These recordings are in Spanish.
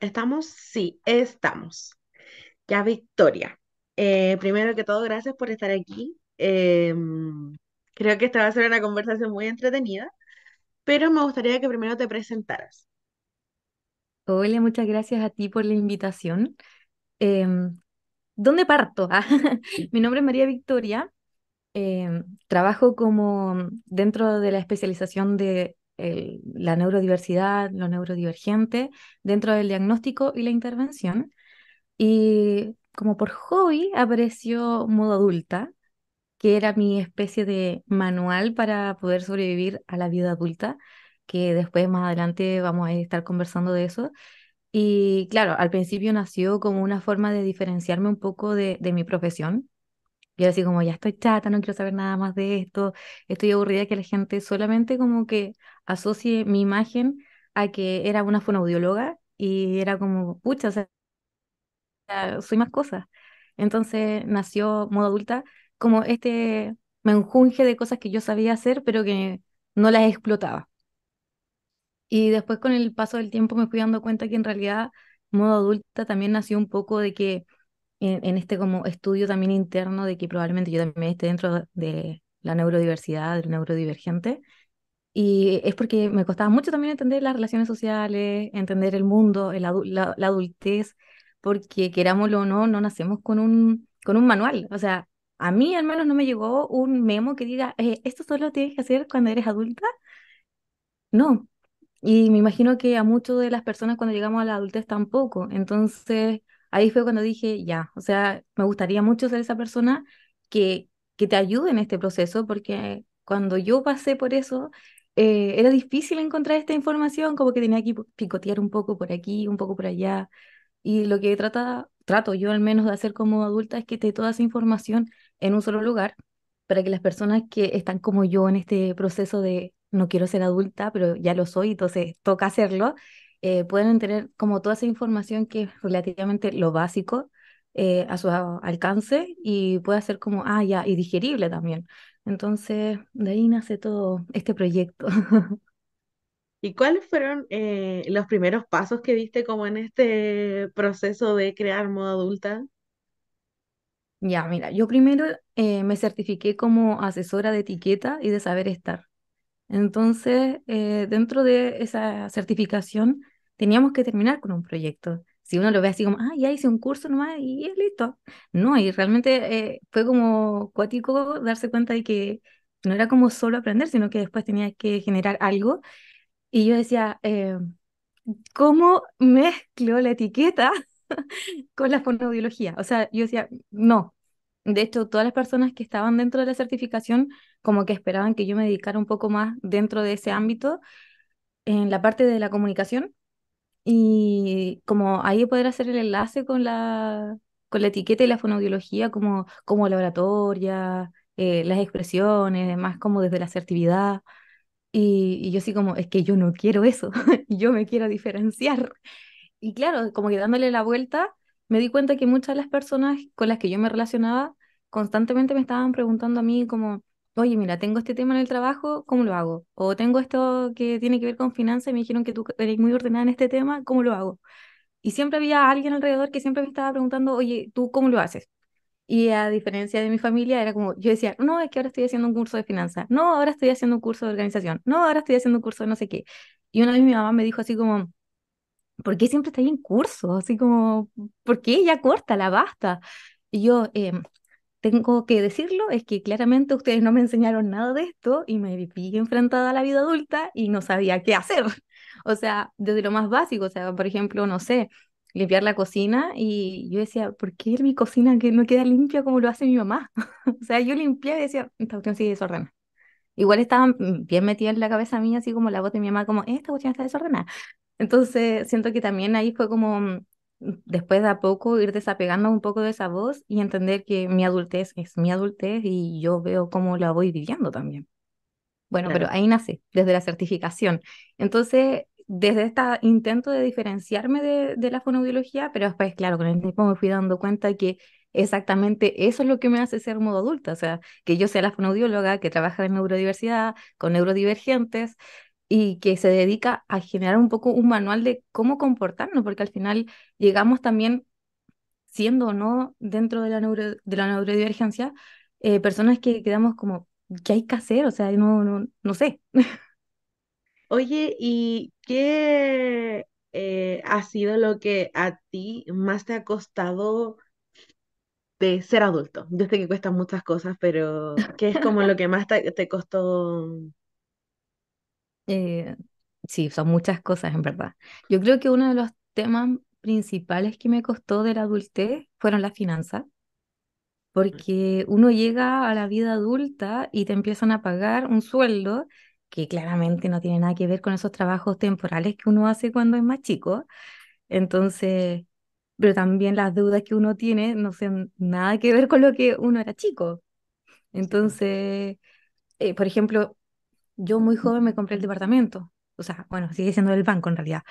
¿Estamos? Sí, estamos. Ya, Victoria. Eh, primero que todo, gracias por estar aquí. Em, creo que esta va a ser una conversación muy entretenida, pero me gustaría que primero te presentaras. Hola, muchas gracias a ti por la invitación. Em, ¿dónde parto? Ah, mi nombre es María Victoria. em, trabajo como dentro de la especialización de la neurodiversidad, lo neurodivergente, dentro del diagnóstico y la intervención. Y como por hobby apareció Modo Adulta, que era mi especie de manual para poder sobrevivir a la vida adulta, que después más adelante vamos a estar conversando de eso. Y claro, al principio nació como una forma de diferenciarme un poco de, de mi profesión. Yo así como, ya estoy chata, no quiero saber nada más de esto, estoy aburrida que la gente solamente como que asocie mi imagen a que era una fonoaudióloga y era como, pucha, o sea, soy más cosas. Entonces nació Modo Adulta como este menjunje de cosas que yo sabía hacer, pero que no las explotaba. Y después con el paso del tiempo me fui dando cuenta que en realidad Modo Adulta también nació un poco de que en, en este como estudio también interno de que probablemente yo también esté dentro de la neurodiversidad, del neurodivergente. Y es porque me costaba mucho también entender las relaciones sociales, entender el mundo, el adu- la, la adultez, porque querámoslo o no, no nacemos con un, con un manual. O sea, a mí al menos no me llegó un memo que diga, eh, esto solo tienes que hacer cuando eres adulta. No, y me imagino que a muchas de las personas cuando llegamos a la adultez tampoco. Entonces, ahí fue cuando dije, ya, o sea, me gustaría mucho ser esa persona que, que te ayude en este proceso, porque cuando yo pasé por eso, eh, era difícil encontrar esta información, como que tenía que picotear un poco por aquí, un poco por allá. Y lo que trata, trato yo al menos de hacer como adulta es que esté toda esa información en un solo lugar para que las personas que están como yo en este proceso de no quiero ser adulta, pero ya lo soy, entonces toca hacerlo, eh, pueden tener como toda esa información que es relativamente lo básico eh, a su alcance y puede ser como, ah, ya, y digerible también. Entonces, de ahí nace todo este proyecto. ¿Y cuáles fueron eh, los primeros pasos que diste como en este proceso de crear modo adulta? Ya, mira, yo primero eh, me certifiqué como asesora de etiqueta y de saber estar. Entonces, eh, dentro de esa certificación, teníamos que terminar con un proyecto. Si uno lo ve así como, ah, ya hice un curso nomás y es listo. No, y realmente eh, fue como cuático darse cuenta de que no era como solo aprender, sino que después tenía que generar algo. Y yo decía, eh, ¿cómo mezclo la etiqueta con la fonoaudiología? O sea, yo decía, no. De hecho, todas las personas que estaban dentro de la certificación como que esperaban que yo me dedicara un poco más dentro de ese ámbito en la parte de la comunicación y como ahí poder hacer el enlace con la, con la etiqueta y la fonoaudiología como, como la oratoria, eh, las expresiones, más como desde la asertividad. Y, y yo así como, es que yo no quiero eso, yo me quiero diferenciar. Y claro, como que dándole la vuelta, me di cuenta que muchas de las personas con las que yo me relacionaba constantemente me estaban preguntando a mí como, oye, mira, tengo este tema en el trabajo, ¿cómo lo hago? O tengo esto que tiene que ver con finanzas y me dijeron que tú eres muy ordenada en este tema, ¿cómo lo hago? Y siempre había alguien alrededor que siempre me estaba preguntando, oye, ¿tú cómo lo haces? Y a diferencia de mi familia, era como, yo decía, no, es que ahora estoy haciendo un curso de finanzas, no, ahora estoy haciendo un curso de organización, no, ahora estoy haciendo un curso de no sé qué. Y una vez mi mamá me dijo así como, ¿por qué siempre estáis en curso? Así como, ¿por qué? Ya córtala, basta. Y yo, em, tengo que decirlo, es que claramente ustedes no me enseñaron nada de esto y me vi enfrentada a la vida adulta y no sabía qué hacer. O sea, desde lo más básico, o sea, por ejemplo, no sé, limpiar la cocina y yo decía, ¿por qué mi cocina que no queda limpia como lo hace mi mamá? O sea, yo limpiaba y decía, esta cuestión sigue desordenada. Igual estaba mm, bien metida en la cabeza mía, así como la voz de mi mamá, como, esta cuestión está desordenada. Entonces, siento que también ahí fue como, mm, después de a poco, ir desapegando un poco de esa voz y entender que mi adultez es mi adultez y yo veo cómo la voy viviendo también. Bueno, pero ahí nace, desde la certificación. Entonces, desde este intento de diferenciarme de, de la fonoaudiología, pero después, claro, con el tiempo me fui dando cuenta que exactamente eso es lo que me hace ser modo adulta, o sea, que yo sea la fonoaudióloga que trabaja en neurodiversidad, con neurodivergentes, y que se dedica a generar un poco un manual de cómo comportarnos, porque al final llegamos también siendo o no dentro de la, neuro, de la neurodivergencia, eh, personas que quedamos como, ¿qué hay que hacer? O sea, no, no, no sé. Oye, ¿y qué eh, ha sido lo que a ti más te ha costado de ser adulto? Yo sé que cuestan muchas cosas, pero ¿qué es como lo que más te, te costó? Eh, sí, son muchas cosas en verdad. Yo creo que uno de los temas principales que me costó de la adultez fueron las finanzas, porque uno llega a la vida adulta y te empiezan a pagar un sueldo que claramente no tiene nada que ver con esos trabajos temporales que uno hace cuando es más chico. Entonces, pero también las deudas que uno tiene no tienen nada que ver con lo que uno era chico. Entonces, eh, por ejemplo, yo muy joven me compré el departamento, o sea, bueno, sigue siendo del banco en realidad,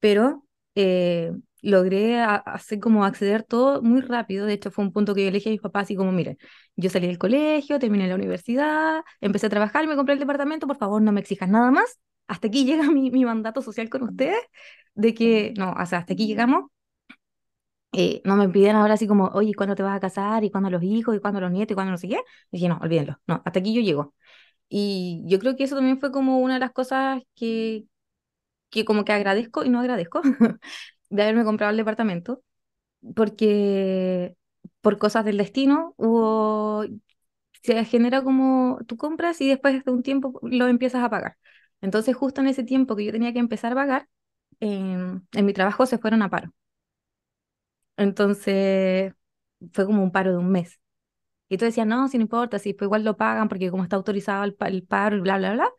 pero eh, logré hacer como acceder todo muy rápido, de hecho fue un punto que yo le dije a mis papás, así como, miren, yo salí del colegio, terminé la universidad, empecé a trabajar, me compré el departamento, por favor no me exijas nada más, hasta aquí llega mi, mi mandato social con ustedes, de que, no, o sea, hasta aquí llegamos. eh, no me piden ahora así como, oye, ¿cuándo te vas a casar? ¿Y cuándo los hijos? ¿Y cuándo los nietos? ¿Y cuándo no sé qué? Y dije, no, olvídenlo, no, hasta aquí yo llego. Y yo creo que eso también fue como una de las cosas que, que como que agradezco y no agradezco de haberme comprado el departamento, porque por cosas del destino hubo, se genera como tú compras y después de un tiempo lo empiezas a pagar. Entonces justo en ese tiempo que yo tenía que empezar a pagar, en, en mi trabajo se fueron a paro. Entonces fue como un paro de un mes. Y tú decías, no, si no importa, si pues igual lo pagan porque como está autorizado el, el paro y bla, bla, bla,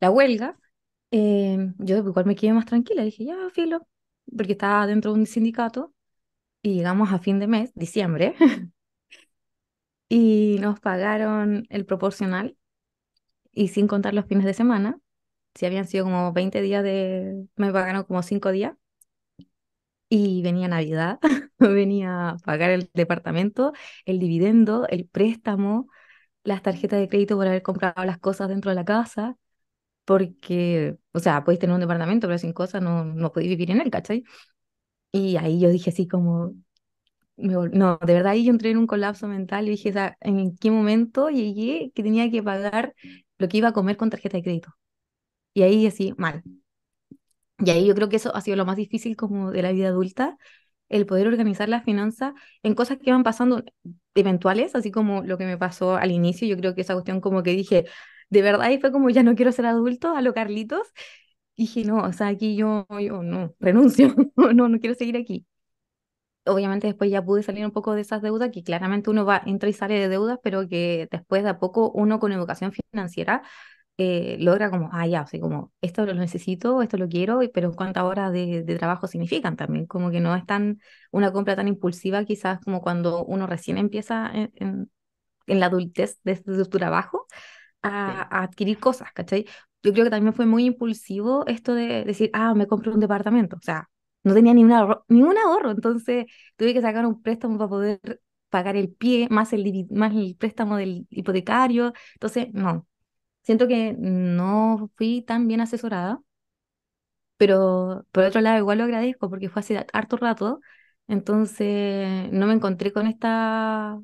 la huelga. Eh, yo igual me quedé más tranquila, dije, ya, filo, porque estaba dentro de un sindicato y llegamos a fin de mes, diciembre, y nos pagaron el proporcional y sin contar los fines de semana, si habían sido como 20 días de, me pagaron como 5 días y venía Navidad, venía a pagar el departamento, el dividendo, el préstamo, las tarjetas de crédito por haber comprado las cosas dentro de la casa. Porque, o sea, podéis tener un departamento, pero sin cosas no, no podéis vivir en él, ¿cachai? Y ahí yo dije así como, no, de verdad ahí yo entré en un colapso mental y dije, ¿en qué momento llegué que tenía que pagar lo que iba a comer con tarjeta de crédito? Y ahí así, mal. Y ahí yo creo que eso ha sido lo más difícil como de la vida adulta, el poder organizar las finanzas en cosas que van pasando eventuales, así como lo que me pasó al inicio, yo creo que esa cuestión como que dije, de verdad, y fue como ya no quiero ser adulto, a lo Carlitos, dije, no, o sea, aquí yo, yo no, renuncio, no, no quiero seguir aquí. obviamente después ya pude salir un poco de esas deudas, que claramente uno va, entra y sale de deudas, pero que después de a poco uno con educación financiera eh, logra como, ah, ya, o sea, como, esto lo necesito, esto lo quiero, pero cuántas horas de, de trabajo significan también, como que no es tan, una compra tan impulsiva quizás como cuando uno recién empieza en, en, en la adultez desde su trabajo a, a adquirir cosas, ¿cachai? Yo creo que también fue muy impulsivo esto de decir, ah, me compro un departamento. O sea, no tenía ni un ahorro, ni un ahorro, entonces tuve que sacar un préstamo para poder pagar el pie, más el, más el préstamo del hipotecario. Entonces, no, siento que no fui tan bien asesorada, pero por otro lado igual lo agradezco porque fue hace harto rato, entonces no me encontré con esta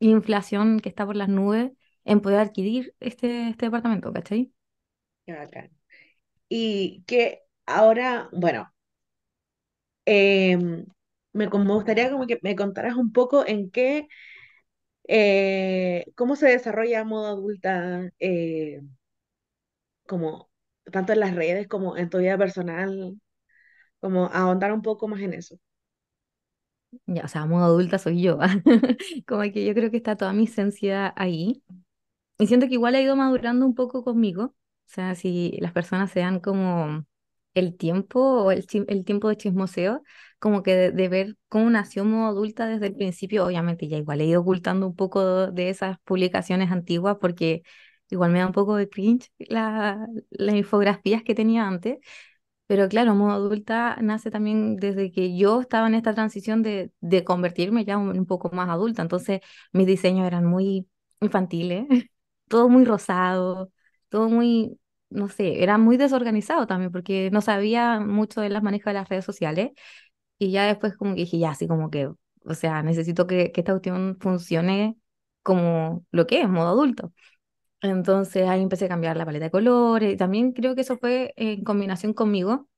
inflación que está por las nubes en poder adquirir este, este departamento, ¿cachai? Y que ahora, bueno, em, me, me gustaría como que me contaras un poco en qué, eh, cómo se desarrolla modo adulta, eh, como tanto en las redes como en tu vida personal, como ahondar un poco más en eso. Ya, o sea, modo adulta soy yo. Como que yo creo que está toda mi esencia ahí. Y siento que igual ha ido madurando un poco conmigo. O sea, si las personas se dan como el tiempo o el, el tiempo de chismoseo, como que de, ver cómo nació modo adulta desde el principio, obviamente ya igual he ido ocultando un poco de esas publicaciones antiguas porque igual me da un poco de cringe la, las infografías que tenía antes. Pero claro, modo adulta nace también desde que yo estaba en esta transición de, de convertirme ya un, un poco más adulta. Entonces, mis diseños eran muy infantiles, todo muy rosado, todo muy... no sé, era muy desorganizado también porque no sabía mucho de las manejas de las redes sociales y ya después como que dije, ya, así como que, o sea, necesito que, que esta cuestión funcione como lo que es, modo adulto. Entonces ahí empecé a cambiar la paleta de colores y también creo que eso fue en combinación conmigo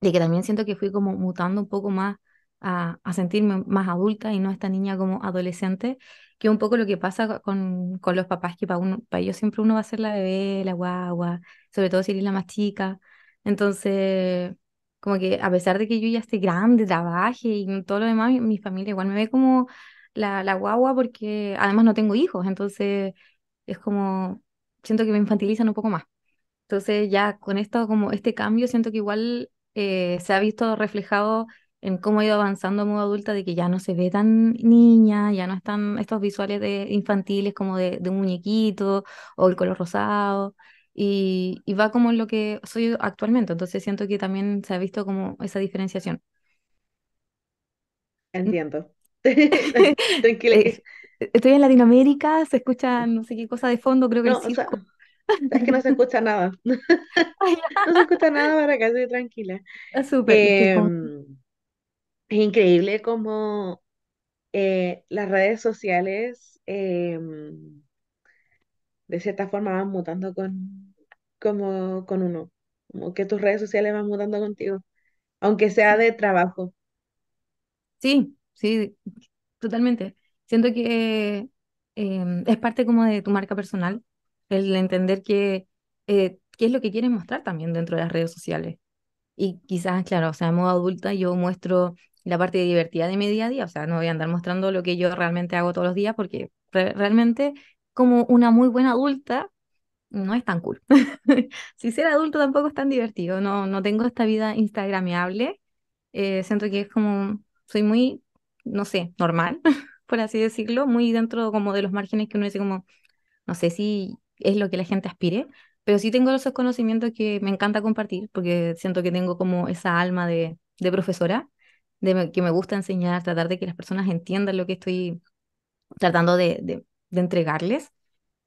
de que también siento que fui como mutando un poco más a, a sentirme más adulta y no esta niña como adolescente, que un poco lo que pasa con, con los papás, que para, uno, para ellos siempre uno va a ser la bebé, la guagua, sobre todo si eres la más chica. Entonces, como que a pesar de que yo ya esté grande, trabaje y todo lo demás, mi, mi familia igual me ve como la, la guagua porque además no tengo hijos, entonces es como, siento que me infantilizan un poco más. Entonces ya con esto, como este cambio, siento que igual eh, se ha visto reflejado en cómo ha ido avanzando en modo adulta, de que ya no se ve tan niña, ya no están estos visuales de infantiles como de, de un muñequito o el color rosado, y, y va como en lo que soy actualmente, entonces siento que también se ha visto como esa diferenciación. Entiendo. Tranquila que... Estoy en Latinoamérica, se escucha no sé qué cosa de fondo, creo que el No, o sea, circo. es que no se escucha nada. Ay, No se escucha nada para acá, estoy tranquila. ya, súper, que es Em, increíble cómo eh, las redes sociales em, de cierta forma van mutando con, como, con uno. Como que tus redes sociales van mutando contigo, aunque sea de trabajo. sí, sí, totalmente. Siento que eh, es parte como de tu marca personal, el entender que eh, qué es lo que quieres mostrar también dentro de las redes sociales. Y quizás, claro, o sea, en modo adulta yo muestro la parte divertida de mi día a día, o sea, no voy a andar mostrando lo que yo realmente hago todos los días porque re- realmente como una muy buena adulta no es tan cool. Si ser adulto tampoco es tan divertido, no, no tengo esta vida instagrameable, eh, siento que es como, soy muy, no sé, normal, por así decirlo, muy dentro como de los márgenes que uno dice como, no sé si es lo que la gente aspire, pero sí tengo esos conocimientos que me encanta compartir porque siento que tengo como esa alma de, de profesora, de que me gusta enseñar, tratar de que las personas entiendan lo que estoy tratando de, entregarles.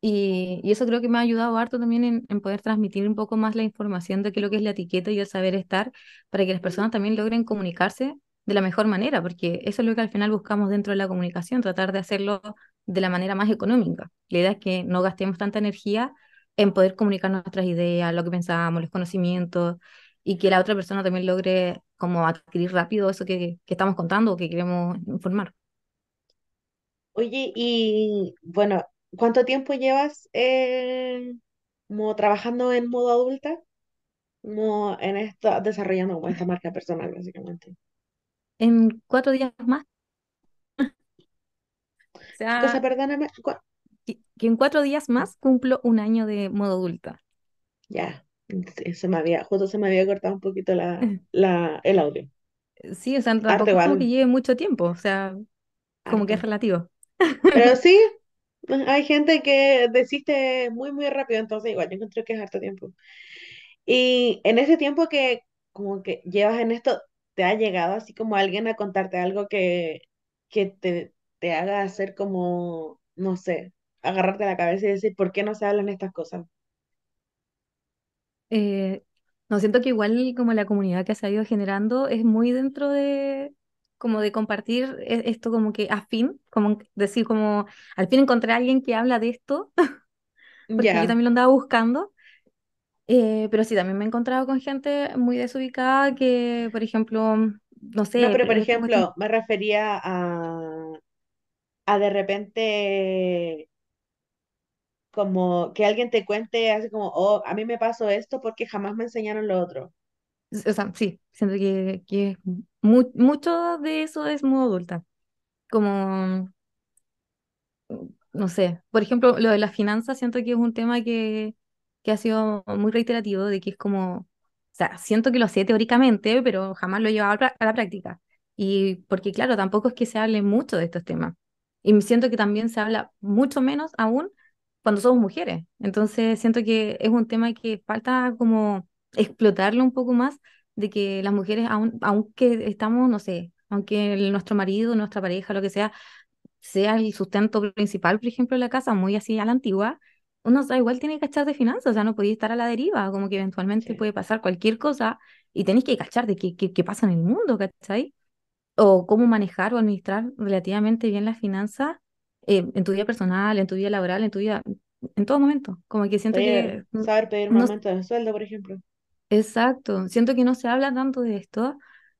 Y, eso creo que me ha ayudado harto también en, en poder transmitir un poco más la información de qué es lo que es la etiqueta y el saber estar, para que las personas también logren comunicarse de la mejor manera, porque eso es lo que al final buscamos dentro de la comunicación, tratar de hacerlo de la manera más económica. La idea es que no gastemos tanta energía en poder comunicar nuestras ideas, lo que pensamos, los conocimientos, y que la otra persona también logre como adquirir rápido eso que, que estamos contando o que queremos informar. Oye, y bueno, ¿cuánto tiempo llevas eh, como trabajando en modo adulta? Como en esto, desarrollando como esta marca personal, básicamente. En cuatro días más, o ¿Qué cosa, sea, perdóname? ¿Cuá- que, que en cuatro días más cumplo un año de modo adulta. Ya, se me había, justo se me había cortado un poquito la, la, el audio. Sí, o sea, tampoco es como que lleve mucho tiempo, o sea, como que es relativo. Pero sí, hay gente que desiste muy, muy rápido, entonces igual yo encuentro que es harto tiempo. Y en ese tiempo que como que llevas en esto, ¿te ha llegado así como alguien a contarte algo que, que te, te haga hacer como, no sé, agarrarte la cabeza y decir, ¿por qué no se hablan estas cosas? Eh, no, siento que igual como la comunidad que se ha ido generando es muy dentro de como de compartir e- esto como que afín, como decir como al fin encontré a alguien que habla de esto, porque yo Ya, también lo andaba buscando, Eh, pero sí, también me he encontrado con gente muy desubicada que, por ejemplo, no no, sé, pero por cuestión ejemplo, me refería a, a de repente como que alguien te cuente así como, oh, a mí me pasó esto porque jamás me enseñaron lo otro. O sea, sí, siento que, que mu- mucho de eso es muy adulta. Como, no sé, por ejemplo, lo de las finanzas, siento que es un tema que, que ha sido muy reiterativo, de que es como, o sea, siento que lo sé teóricamente, pero jamás lo he llevado a, la práctica. Y porque, claro, tampoco es que se hable mucho de estos temas. Y siento que también se habla mucho menos aún cuando somos mujeres. Entonces, siento que es un tema que falta como explotarlo un poco más, de que las mujeres, aun, aunque estamos, no sé, aunque el- nuestro marido, nuestra pareja, lo que sea, sea el sustento principal, por ejemplo, de la casa, muy así a la antigua, uno o sea, igual tiene que cachar de finanzas, o sea, no podéis estar a la deriva, como que eventualmente Sí, puede pasar cualquier cosa y tenéis que cachar de qué, qué, qué pasa en el mundo, ¿cachai? O cómo manejar o administrar relativamente bien las finanzas eh, en tu vida personal, en tu vida laboral, en tu vida, en todo momento. Como que siento pedir, que saber pedir un no, aumento de sueldo, por ejemplo. exacto, siento que no se habla tanto de esto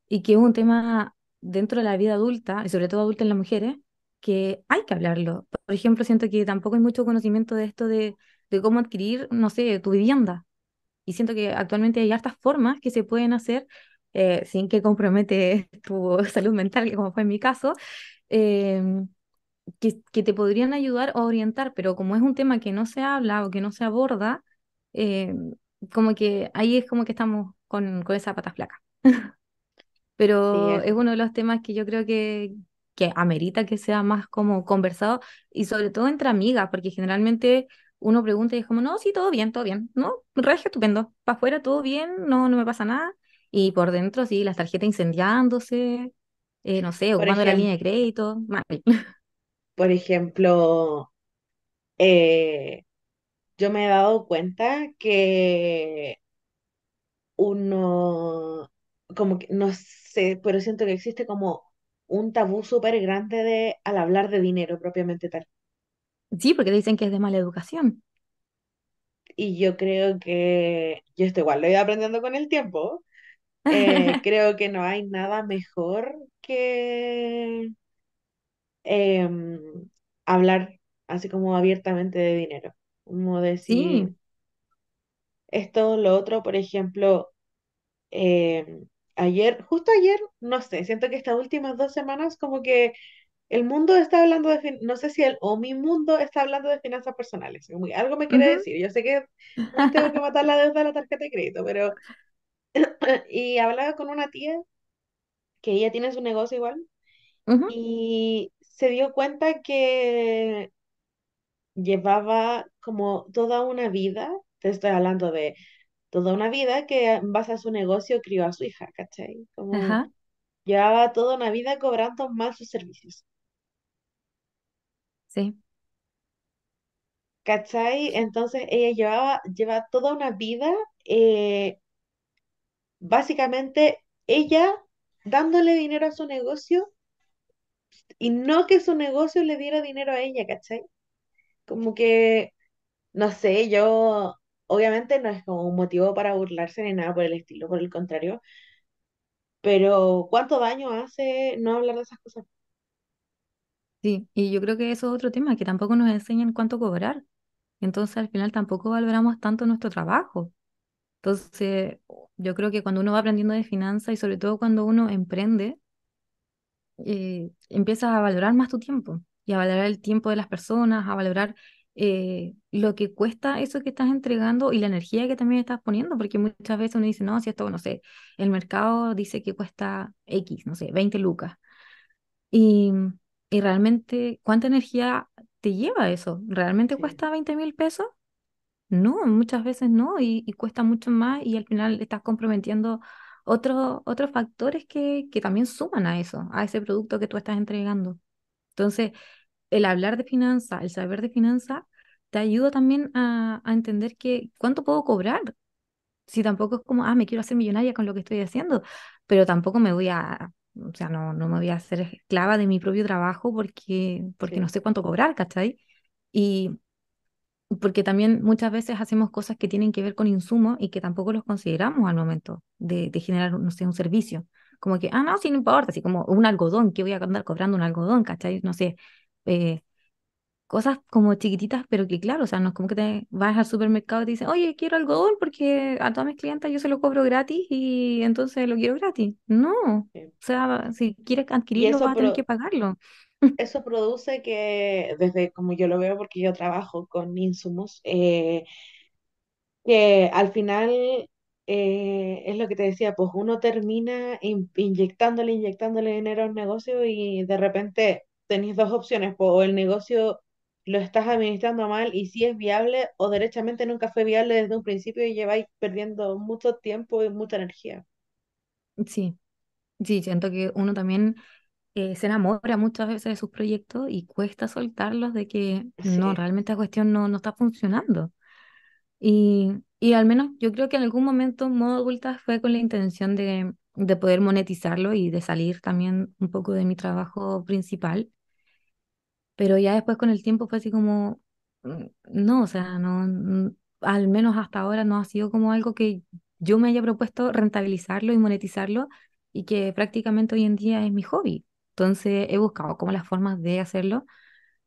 y que es un tema dentro de la vida adulta, y sobre todo adulta en las mujeres, que hay que hablarlo. Por ejemplo, siento que tampoco hay mucho conocimiento de esto de, de cómo adquirir, no sé, tu vivienda. Y siento que actualmente hay hartas formas que se pueden hacer eh, sin que compromete tu salud mental, que como fue en mi caso, em, que, que te podrían ayudar o orientar, pero como es un tema que no se habla o que no se aborda, em, como que ahí es como que estamos con, con esa pata flaca. Sí, pero es, es uno de los temas que yo creo que, que amerita que sea más como conversado y sobre todo entre amigas, porque generalmente uno pregunta y es como, no, sí, todo bien, todo bien, no, regio, estupendo, para afuera todo bien, no, no me pasa nada, y por dentro sí, las tarjetas incendiándose, eh, no sé, por ocupando la línea de crédito, mal. por ejemplo, eh, yo me he dado cuenta que uno, como que, no sé, pero siento que existe como un tabú súper grande de, al hablar de dinero propiamente tal. Sí, porque dicen que es de mala educación. Y yo creo que, yo esto igual lo he ido aprendiendo con el tiempo, eh, creo que no hay nada mejor que em, hablar así como abiertamente de dinero. Como decir Sí, esto, lo otro, por ejemplo, em, ayer, justo ayer, no sé, siento que estas últimas dos semanas como que el mundo está hablando de, no sé si el o mi mundo está hablando de finanzas personales. como que algo me quiere ujú, decir. Yo sé que no tengo que matar la deuda de la tarjeta de crédito, pero... Y hablaba con una tía que ella tiene su negocio igual ujú, y se dio cuenta que llevaba como toda una vida, te estoy hablando de toda una vida que en base a su negocio crió a su hija, ¿cachai? Como ajá, llevaba toda una vida cobrando mal sus servicios, sí, ¿cachai? Entonces ella llevaba, lleva toda una vida, eh, básicamente ella dándole dinero a su negocio y no que su negocio le diera dinero a ella, ¿cachai? Como que, no sé, yo, obviamente no es como un motivo para burlarse ni nada por el estilo, por el contrario, pero ¿cuánto daño hace no hablar de esas cosas? sí. Y yo creo que eso es otro tema, que tampoco nos enseñan cuánto cobrar. Entonces al final tampoco valoramos tanto nuestro trabajo. Entonces, yo creo que cuando uno va aprendiendo de finanzas y sobre todo cuando uno emprende, eh, empiezas a valorar más tu tiempo y a valorar el tiempo de las personas, a valorar eh, lo que cuesta eso que estás entregando y la energía que también estás poniendo, porque muchas veces uno dice, no, si esto, no sé, el mercado dice que cuesta X, no sé, 20 lucas. Y, y realmente, ¿cuánta energía te lleva eso? ¿Realmente Sí, cuesta veinte mil pesos? No, muchas veces no, y, y cuesta mucho más y al final estás comprometiendo otros otros factores que, que también suman a eso, a ese producto que tú estás entregando. Entonces, el hablar de finanzas, el saber de finanzas, te ayuda también a, a entender que cuánto puedo cobrar. Si tampoco es como, ah, me quiero hacer millonaria con lo que estoy haciendo, pero tampoco me voy a, o sea, no, no me voy a hacer esclava de mi propio trabajo porque, porque no sí, sé cuánto cobrar, ¿cachai? Y porque también muchas veces hacemos cosas que tienen que ver con insumos y que tampoco los consideramos al momento de, de generar, no sé, un servicio. Como que, ah, no, sí, no importa, así como un algodón, que voy a andar cobrando un algodón, ¿cachai? No sé, eh, cosas como chiquititas, pero que claro, o sea, no es como que te vas al supermercado y te dicen, oye, quiero algodón porque a todas mis clientas yo se lo cobro gratis y entonces lo quiero gratis. No, o sea, si quieres adquirirlo vas a tener que pagarlo. Eso produce que, desde como yo lo veo, porque yo trabajo con insumos, eh, que al final eh, es lo que te decía, pues uno termina in- inyectándole, inyectándole dinero al negocio y de repente tenéis dos opciones, pues, o el negocio lo estás administrando mal y si es viable o derechamente nunca fue viable desde un principio y lleváis perdiendo mucho tiempo y mucha energía. Sí, sí, siento que uno también eh, se enamora muchas veces de sus proyectos y cuesta soltarlos de que no, Sí, realmente la cuestión no, no está funcionando. Y, y al menos yo creo que en algún momento modo adulta fue con la intención de, de poder monetizarlo y de salir también un poco de mi trabajo principal, pero ya después con el tiempo fue así como, mm, no, o sea, no, mm, al menos hasta ahora no ha sido como algo que yo me haya propuesto rentabilizarlo y monetizarlo y que prácticamente hoy en día es mi hobby. Entonces he buscado como las formas de hacerlo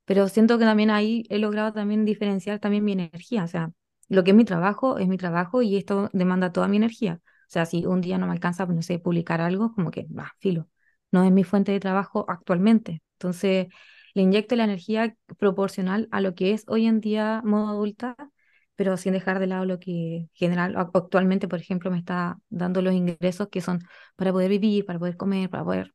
pero siento que también ahí he logrado también diferenciar también mi energía, o sea, lo que es mi trabajo es mi trabajo y esto demanda toda mi energía. O sea, si un día no me alcanza, no sé, publicar algo, como que, va, filo, no es mi fuente de trabajo actualmente. Entonces, le inyecto la energía proporcional a lo que es hoy en día modo adulta, pero sin dejar de lado lo que general ac- actualmente, por ejemplo, me está dando los ingresos que son para poder vivir, para poder comer, para poder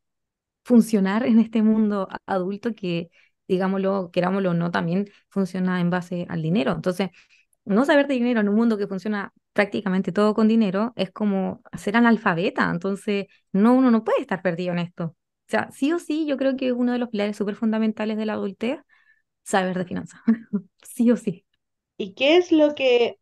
funcionar en este mundo adulto que, digámoslo, querámoslo o no, también funciona en base al dinero. Entonces, no saber de dinero en un mundo que funciona prácticamente todo con dinero es como ser analfabeta. Entonces, no, uno no puede estar perdido en esto. O sea, sí o sí, yo creo que uno de los pilares súper fundamentales de la adultez, saber de finanzas. Sí o sí. ¿Y qué es lo que,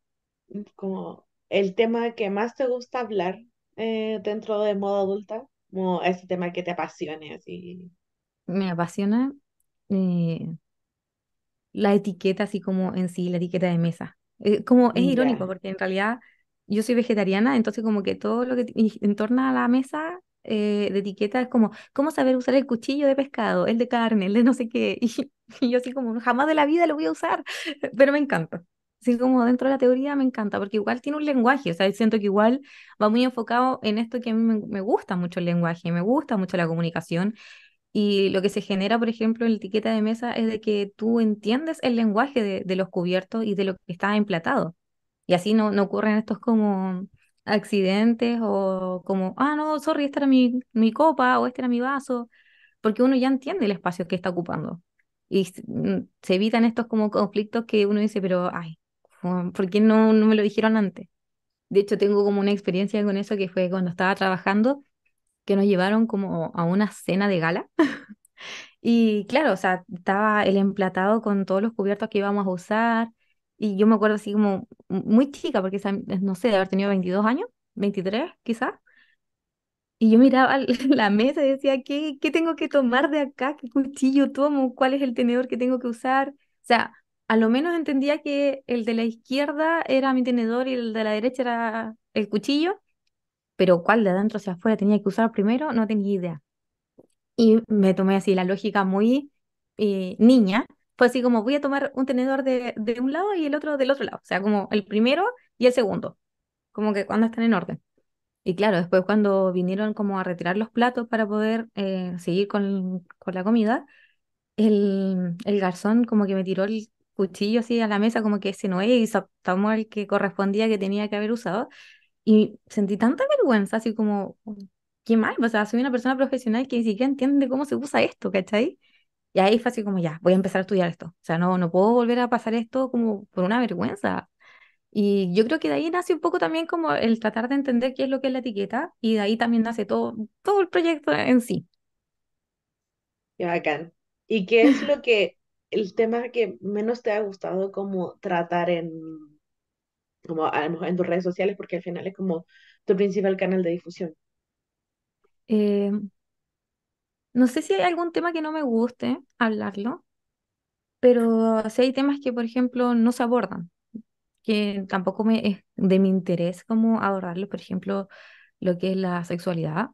como el tema que más te gusta hablar eh, dentro de modo adulta? Como ese tema que te apasione, así. Me apasiona. eh, la etiqueta, así como en sí, la etiqueta de mesa. Eh, como es irónico, porque en realidad yo soy vegetariana, entonces como que todo lo que en torno a la mesa eh, de etiqueta es como, ¿cómo saber usar el cuchillo de pescado, el de carne, el de no sé qué? Y, y yo así como, jamás de la vida lo voy a usar, pero me encanta. Así como dentro de la teoría me encanta, porque igual tiene un lenguaje, o sea, siento que igual va muy enfocado en esto que a mí me, me gusta mucho el lenguaje, me gusta mucho la comunicación y lo que se genera, por ejemplo, en la etiqueta de mesa es de que tú entiendes el lenguaje de, de los cubiertos y de lo que está emplatado. Y así no, no ocurren estos como accidentes o como, ah, no, sorry, esta era mi, mi copa o este era mi vaso, porque uno ya entiende el espacio que está ocupando. Y mm, se evitan estos como conflictos que uno dice, pero, ay, ¿por qué no, no me lo dijeron antes? De hecho, tengo como una experiencia con eso que fue cuando estaba trabajando, que nos llevaron como a una cena de gala y claro, o sea, estaba el emplatado con todos los cubiertos que íbamos a usar. Y yo me acuerdo así como muy chica, porque esa- no sé, de haber tenido 22 años, 23 quizás. Y yo miraba la mesa y decía, ¿qué, qué tengo que tomar de acá? ¿Qué cuchillo tomo? ¿Cuál es el tenedor que tengo que usar? O sea, a lo menos entendía que el de la izquierda era mi tenedor y el de la derecha era el cuchillo, pero cuál de adentro hacia afuera tenía que usar primero, no tenía idea. Y me tomé así la lógica muy eh, niña. Fue así como voy a tomar un tenedor de, de un lado y el otro del otro lado. O sea, como el primero y el segundo. Como que cuando están en orden. Y claro, después cuando vinieron como a retirar los platos para poder eh, seguir con, con la comida, el, el garzón como que me tiró el cuchillo así a la mesa como que ese no es y el que correspondía que tenía que haber usado. Y sentí tanta vergüenza, así como, qué mal, o sea, soy una persona profesional que ni siquiera entiende cómo se usa esto, ¿cachai? Y ahí fue así como, ya, voy a empezar a estudiar esto. O sea, no, no puedo volver a pasar esto como por una vergüenza. Y yo creo que de ahí nace un poco también como el tratar de entender qué es lo que es la etiqueta y de ahí también nace todo, todo el proyecto en sí. qué bacán. ¿Y qué es lo que, el tema que menos te ha gustado como tratar en, como en tus redes sociales, porque al final es como tu principal canal de difusión? Eh, no sé si hay algún tema que no me guste hablarlo, pero sí hay temas que, por ejemplo, no se abordan. que tampoco me es de mi interés como abordarlo, por ejemplo, lo que es la sexualidad,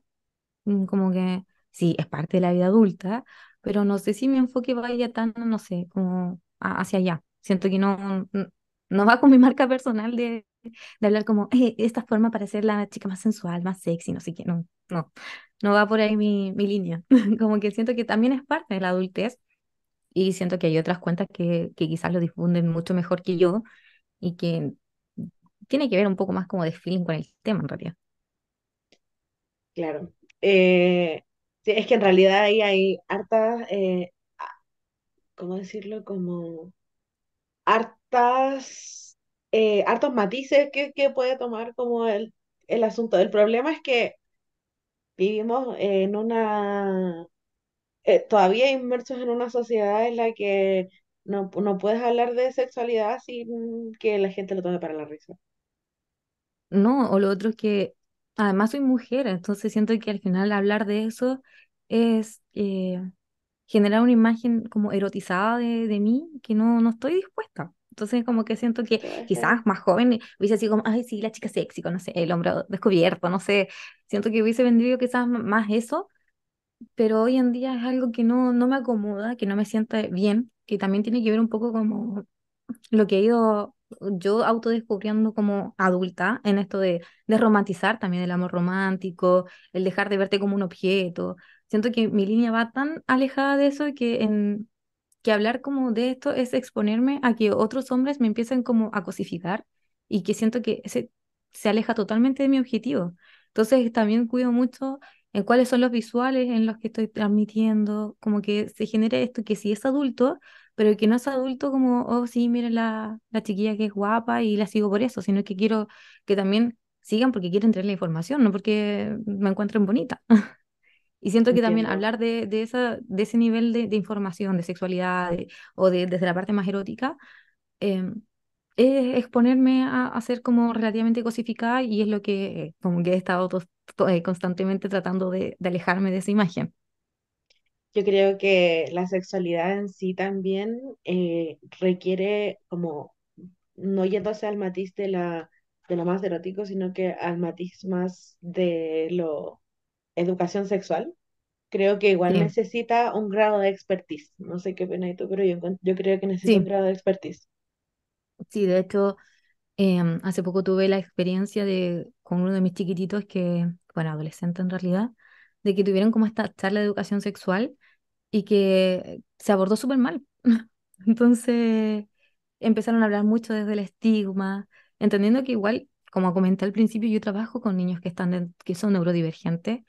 mm, como que sí, es parte de la vida adulta, pero no sé si mi enfoque vaya tan, no sé, como a- hacia allá. Siento que no, no va con mi marca personal de, de hablar como, "Eh, esta forma para ser la chica más sensual, más sexy, no sé qué, no, no, no va por ahí mi, mi línea. Como que siento que también es parte de la adultez y siento que hay otras cuentas que, que quizás lo difunden mucho mejor que yo y que tiene que ver un poco más como de feeling con el tema en realidad. Claro. Eh, sí, es que en realidad ahí hay hartas, eh, ¿cómo decirlo? Como hartas, eh, hartos matices que, que puede tomar como el, el asunto. El problema es que vivimos en una eh, todavía inmersos en una sociedad en la que no, no puedes hablar de sexualidad sin que la gente lo tome para la risa. No, o lo otro es que además soy mujer, entonces siento que al final hablar de eso es eh, generar una imagen como erotizada de, de mí que no, no estoy dispuesta. Entonces como que siento que quizás más joven hubiese sido como, ay, sí, la chica sexy, no sé, el hombre descubierto, no sé, siento que hubiese vendido quizás más eso, pero hoy en día es algo que no, no me acomoda, que no me siente bien, que también tiene que ver un poco como lo que he ido yo autodescubriendo como adulta en esto de, de romantizar también el amor romántico, el dejar de verte como un objeto. Siento que mi línea va tan alejada de eso que, en, que hablar como de esto es exponerme a que otros hombres me empiecen como a cosificar y que siento que ese se aleja totalmente de mi objetivo. Entonces también cuido mucho en cuáles son los visuales en los que estoy transmitiendo, como que se genere esto que si es adulto pero que no es adulto como, oh, sí, miren la, la chiquilla que es guapa y la sigo por eso, sino que quiero que también sigan porque quieren tener la información, no porque me encuentren bonita. Y siento que también hablar de, de, esa, de ese nivel de, de información, de sexualidad de- o de, desde la parte más erótica, eh, es exponerme a, a ser como relativamente cosificada y es lo que eh, como que he estado to- eh, constantemente tratando de, de alejarme de esa imagen. Yo creo que la sexualidad en sí también eh, requiere como, no yéndose al matiz de la, de lo más erótico, sino que al matiz más de lo educación sexual. Creo que igual Sí, necesita un grado de expertise. No sé qué opinas tú, pero yo, yo creo que necesita un grado de expertise. sí, de hecho... Em, hace poco tuve la experiencia de, con uno de mis chiquititos que, bueno, adolescente en realidad, de que tuvieron como esta charla de educación sexual y que se abordó súper mal. Entonces empezaron a hablar mucho desde el estigma, entendiendo que igual, como comenté al principio, yo trabajo con niños que, están que son neurodivergentes,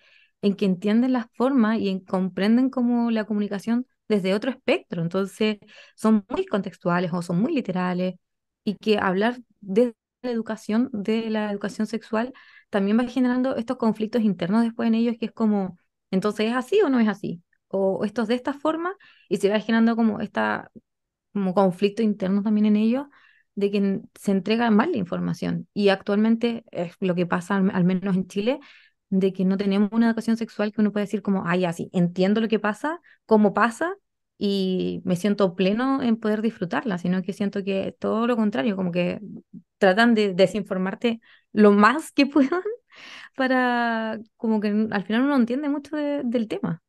en que entienden las formas y en- comprenden como la comunicación desde otro espectro. Entonces son muy contextuales o son muy literales y que hablar de la educación, de la educación sexual, también va generando estos conflictos internos después en ellos, que es como, entonces, ¿es así o no es así? O esto es de esta forma, y se va generando como esta como conflicto interno también en ellos, de que se entrega mal la información. Y actualmente es lo que pasa, al, al menos en Chile, de que no tenemos una educación sexual que uno puede decir como, ah, ya, sí, entiendo lo que pasa, cómo pasa, y me siento pleno en poder disfrutarla, sino que siento que todo lo contrario, como que tratan de desinformarte lo más que puedan para, como que al final uno no entiende mucho de- del tema.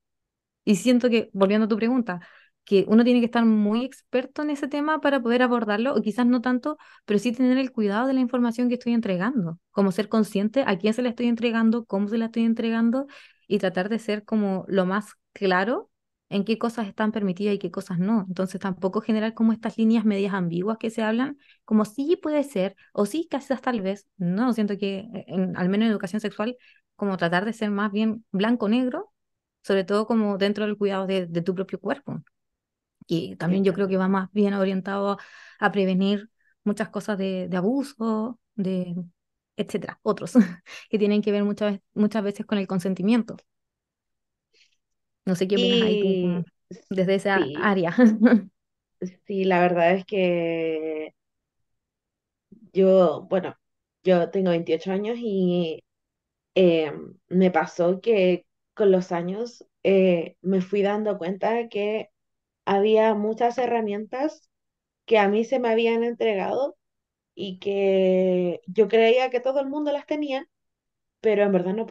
Y siento que, volviendo a tu pregunta, que uno tiene que estar muy experto en ese tema para poder abordarlo, o quizás no tanto, pero sí tener el cuidado de la información que estoy entregando, como ser consciente a quién se la estoy entregando, cómo se la estoy entregando, y tratar de ser como lo más claro en qué cosas están permitidas y qué cosas no. Entonces tampoco generar como estas líneas medias ambiguas que se hablan, como sí puede ser, o sí quizás tal vez. No, siento que en- al menos en educación sexual, como tratar de ser más bien blanco-negro sobre todo como dentro del cuidado de, de tu propio cuerpo. Y también yo creo que va más bien orientado a prevenir muchas cosas de, de abuso, de etcétera, otros, que tienen que ver muchas, muchas veces con el consentimiento. No sé qué opinas ahí tú desde esa sí, área. sí, la verdad es que yo, bueno, yo tengo 28 años y eh, me pasó que con los años eh, me fui dando cuenta que había muchas herramientas que a mí se me habían entregado y que yo creía que todo el mundo las tenía, pero en verdad no.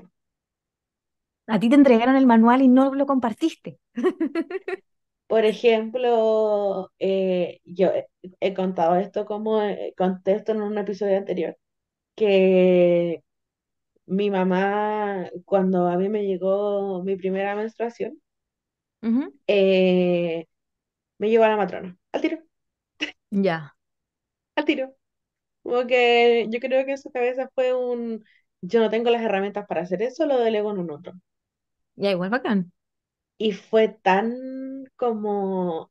A ti te entregaron el manual y no lo compartiste. Por ejemplo, eh, yo he, contado esto como eh, en un episodio anterior, que mi mamá, cuando a mí me llegó mi primera menstruación, eh, me llevó a la matrona, al tiro, Ya, al tiro. Como que yo creo que en su cabeza fue un, yo no tengo las herramientas para hacer eso, lo delego en un otro. ya igual bacán. Y fue tan como,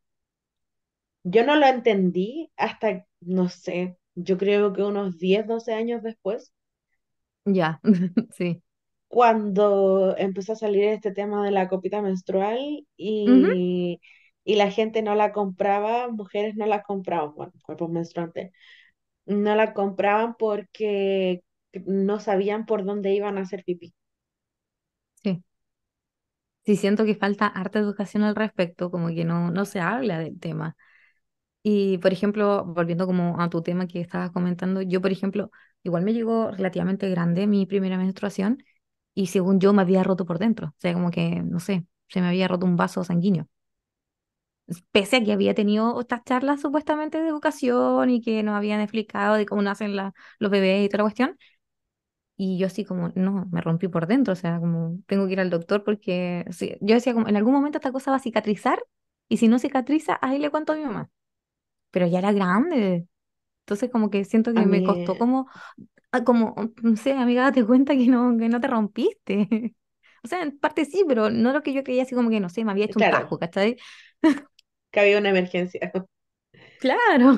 yo no lo entendí hasta, no sé, yo creo que unos 10 12 años después, Ya, sí. cuando empezó a salir este tema de la copita menstrual Ujú, y, y la gente no la compraba, mujeres no la compraban, bueno, cuerpos menstruantes, no la compraban porque no sabían por dónde iban a hacer pipí. Sí, sí siento que falta harta educación al respecto, como que no, no se habla del tema. Y, por ejemplo, volviendo como a tu tema que estabas comentando, yo, por ejemplo, igual me llegó relativamente grande mi primera menstruación y según yo me había roto por dentro, o sea, como que, no sé, se me había roto un vaso sanguíneo. Pese a que había tenido estas charlas supuestamente de educación y que nos habían explicado de cómo nacen la- los bebés y toda la cuestión, y yo así como, no, me rompí por dentro, o sea, como tengo que ir al doctor porque sí, yo decía como, en algún momento esta cosa va a cicatrizar y si no cicatriza, ahí le cuento a mi mamá, pero ya era grande. Entonces como que siento A que me costó mí, como, ah, como, no sé, amiga, date cuenta que no, que no te rompiste. O sea, en parte sí, pero no lo que yo creía así como que, no sé, me había hecho un claro, tajo, ¿cachai? que había una emergencia. Claro.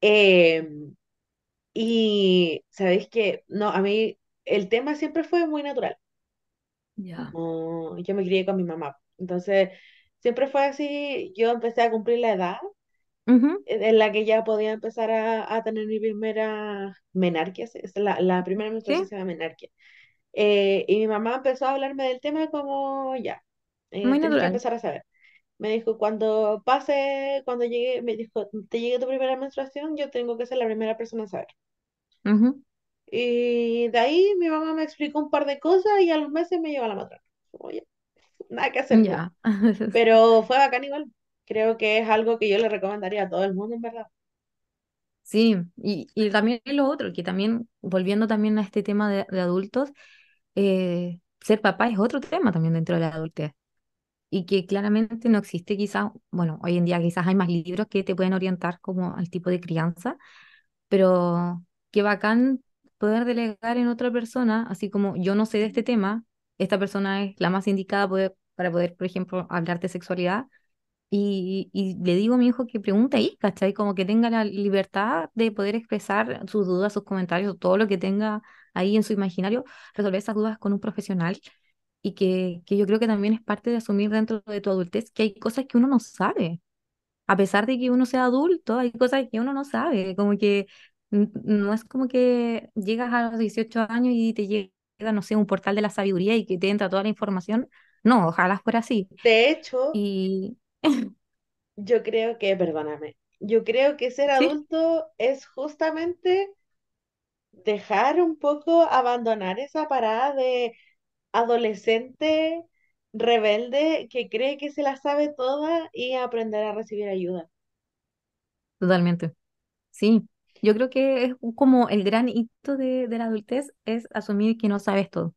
Eh, y sabéis que, no, a mí el tema siempre fue muy natural. Ya. Como yo me crié con mi mamá. Entonces, siempre fue así. Yo empecé a cumplir la edad Ujú, en en la que ya podía empezar a, a tener mi primera menarquia. es La, la primera menstruación Sí, se llama menarquia. Eh, y mi mamá empezó a hablarme del tema como ya, eh, muy tenés que natural. empezar a saber. Me dijo, cuando pase, cuando llegue, me dijo, te llegue tu primera menstruación, yo tengo que ser la primera persona en saber. Ujú, Y de ahí mi mamá me explicó un par de cosas y a los meses me llevó a la matrona. Como, ya, nada que hacer. Ya. Pero fue bacán igual. Creo que es algo que yo le recomendaría a todo el mundo, en verdad. Sí, y, y también lo otro, que también, volviendo también a este tema de, de adultos, eh, ser papá es otro tema también dentro de la adultez. Y que claramente no existe quizás, bueno, hoy en día quizás hay más libros que te pueden orientar como al tipo de crianza, pero qué bacán poder delegar en otra persona, así como yo no sé de este tema, esta persona es la más indicada poder- para poder, por ejemplo, hablar de sexualidad y, y le digo a mi hijo que pregunte ahí, ¿cachai? Como que tenga la libertad de poder expresar sus dudas, sus comentarios, todo lo que tenga ahí en su imaginario, resolver esas dudas con un profesional y que, que yo creo que también es parte de asumir dentro de tu adultez que hay cosas que uno no sabe. A pesar de que uno sea adulto, hay cosas que uno no sabe, como que no es como que llegas a los 18 años y te llega, no sé, un portal de la sabiduría y que te entra toda la información. No, ojalá fuera así. De hecho, Y yo creo que, perdóname, yo creo que ser sí, adulto es justamente dejar un poco, abandonar esa parada de adolescente rebelde que cree que se la sabe toda y aprender a recibir ayuda. totalmente. Sí, yo creo que es como el gran hito de, de la adultez es asumir que no sabes todo.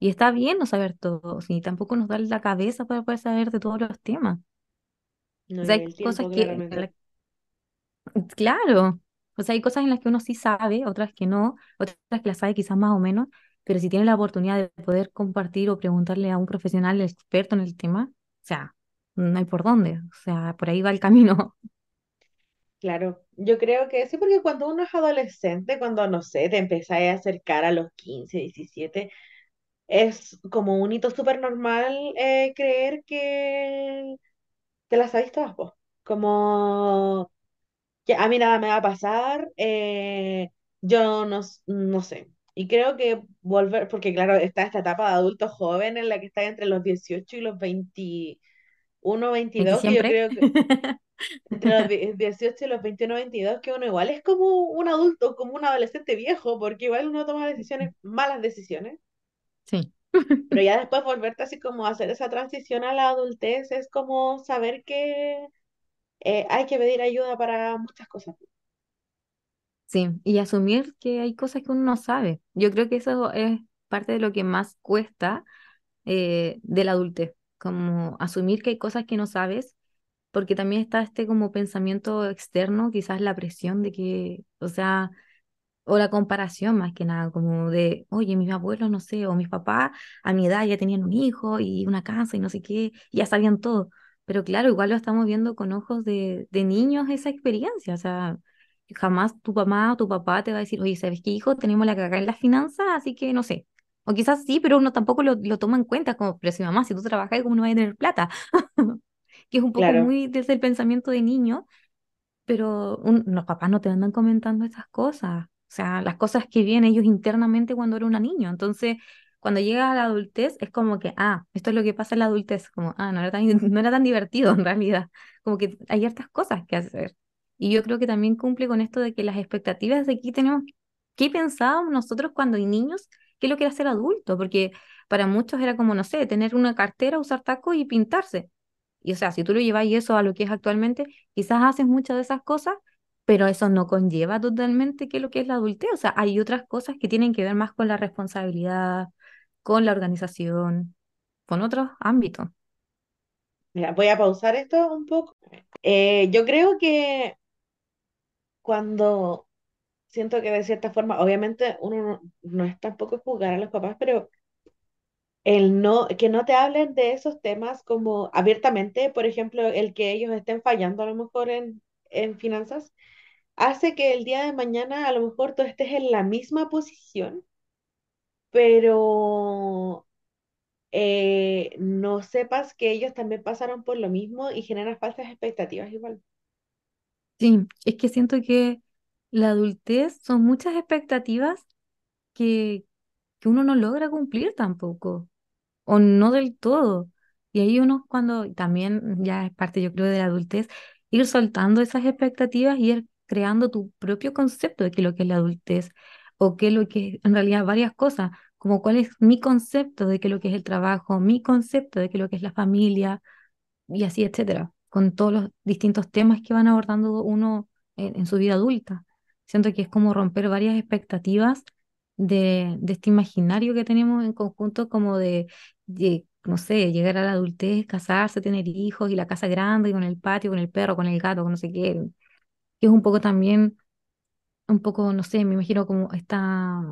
Y está bien no saber todo, sí, tampoco nos da la cabeza para poder saber de todos los temas. No, O sea, y hay el cosas tiempo, que, en claramente. la- claro, o sea, hay cosas en las que uno sí sabe, otras que no, otras que las sabe quizás más o menos, pero si tiene la oportunidad de poder compartir o preguntarle a un profesional experto en el tema, o sea, no hay por dónde, o sea, por ahí va el camino. Claro, yo creo que sí, porque cuando uno es adolescente, cuando, no sé, te empezáis a acercar a los 15 17 es como un hito súper normal eh, creer que te las sabéis todas, po. Como que a mí nada me va a pasar, eh, yo no, no sé. Y creo que volver, porque claro, está esta etapa de adulto joven en la que está entre los 18 y los 21, Aquí 22, que yo creo que entre los die- 18 y los 21, 22, que uno igual es como un adulto, como un adolescente viejo, porque igual uno toma decisiones, malas decisiones, Sí. pero ya después volverte así como a hacer esa transición a la adultez es como saber que eh, hay que pedir ayuda para muchas cosas. Sí, y asumir que hay cosas que uno no sabe. Yo creo que eso es parte de lo que más cuesta eh, de la adultez, como asumir que hay cosas que no sabes, porque también está este como pensamiento externo, quizás la presión de que, o sea, o la comparación más que nada, como de, oye, mis abuelos, no sé, o mis papás a mi edad ya tenían un hijo y una casa y no sé qué, y ya sabían todo. Pero claro, igual lo estamos viendo con ojos de, de niños esa experiencia, o sea, jamás tu mamá o tu papá te va a decir, oye, ¿sabes qué, hijo? Tenemos la cagada en las finanzas, así que no sé. O quizás sí, pero uno tampoco lo, lo toma en cuenta como, pero si mamá, si tú trabajas, ¿cómo no vas a tener plata? Que es un poco Claro. muy desde el pensamiento de niño, pero un- los papás no te andan comentando estas cosas. O sea, las cosas que vienen ellos internamente cuando era una niño. Entonces, cuando llega a la adultez, es como que, ah, esto es lo que pasa en la adultez. Como, ah, no era tan, no era tan divertido en realidad. Como que hay hartas cosas que hacer. Y yo creo que también cumple con esto de que las expectativas de aquí tenemos, ¿qué pensábamos nosotros cuando hay niños? ¿Qué es lo que era ser adulto? Porque para muchos era como, no sé, tener una cartera, usar tacos y pintarse. Y o sea, si tú lo llevas y eso a lo que es actualmente, quizás haces muchas de esas cosas, pero eso no conlleva totalmente que lo que es la adultez. O sea, hay otras cosas que tienen que ver más con la responsabilidad, con la organización, con otros ámbitos. Voy a pausar esto un poco. Eh, yo creo que cuando siento que de cierta forma, obviamente uno no, no es tampoco juzgar a los papás, pero el no, que no te hablen de esos temas como abiertamente, por ejemplo, el que ellos estén fallando a lo mejor en, en finanzas, hace que el día de mañana a lo mejor tú estés en la misma posición, pero eh, no sepas que ellos también pasaron por lo mismo y generan falsas expectativas igual. Sí, es que siento que la adultez son muchas expectativas que, que uno no logra cumplir tampoco. o no del todo. Y ahí uno cuando también ya es parte, yo creo, de la adultez, ir soltando esas expectativas y ir creando tu propio concepto de qué es lo que es la adultez o qué es lo que es en realidad varias cosas, como cuál es mi concepto de qué es lo que es el trabajo, mi concepto de qué es lo que es la familia y así, etcétera, con todos los distintos temas que van abordando uno en, su vida adulta. Siento que es como romper varias expectativas de, de este imaginario que tenemos en conjunto, como de, de, no sé, llegar a la adultez, casarse, tener hijos y la casa grande, y con el patio, con el perro, con el gato, con no sé qué, que es un poco también, un poco, no sé, me imagino como esta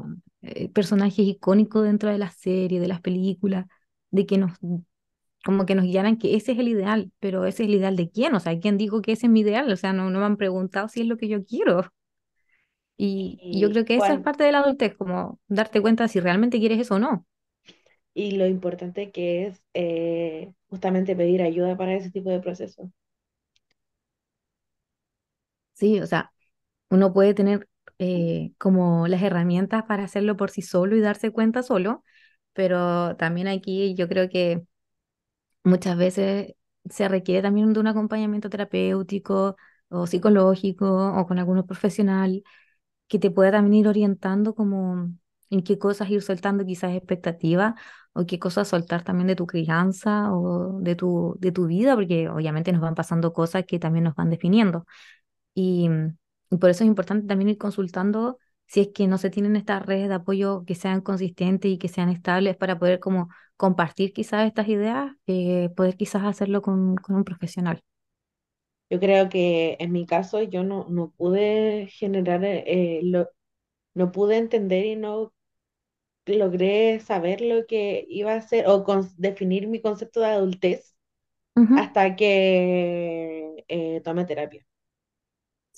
eh, personajes icónicos dentro de la serie, de las películas, de que nos como que nos guiaran que ese es el ideal, pero ese es el ideal de quién, o sea, ¿quién dijo que ese es mi ideal? O sea, no, no me han preguntado si es lo que yo quiero. Y, y yo creo que eso es cuan- parte de la adultez, como darte cuenta si realmente quieres eso o no. y lo importante que es eh, justamente pedir ayuda para ese tipo de procesos. Sí, o sea, uno puede tener eh, como las herramientas para hacerlo por sí solo y darse cuenta solo, pero también aquí yo creo que muchas veces se requiere también de un acompañamiento terapéutico o psicológico o con algunos profesional que te pueda también ir orientando como en qué cosas ir soltando quizás expectativas o qué cosas soltar también de tu crianza o de tu, de tu vida, porque obviamente nos van pasando cosas que también nos van definiendo. Y, y por eso es importante también ir consultando si es que no se tienen estas redes de apoyo que sean consistentes y que sean estables para poder como compartir quizás estas ideas, eh, poder quizás hacerlo con, con un profesional. Yo creo que en mi caso yo no, no pude generar, eh, lo, no pude entender y no logré saber lo que iba a ser o con- definir mi concepto de adultez Ujú, hasta que eh, tomé terapia.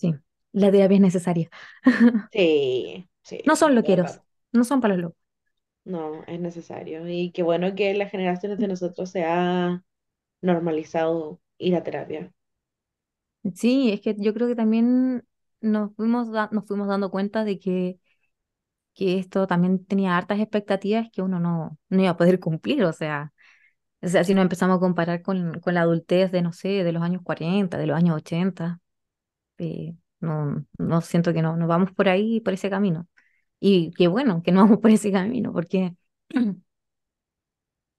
Sí, la terapia es necesaria. Sí, sí, No son loqueros, no son para los locos. No, es necesario. Y qué bueno que en las generaciones de nosotros se ha normalizado ir a terapia. Sí, es que yo creo que también nos fuimos, da- nos fuimos dando cuenta de que, que esto también tenía hartas expectativas que uno no, no iba a poder cumplir. O sea, o sea, si nos empezamos a comparar con, con la adultez de, no sé, de los años 40 de los años 80 eh, no, no siento que no, no vamos por ahí, por ese camino. Y qué bueno que no vamos por ese camino, porque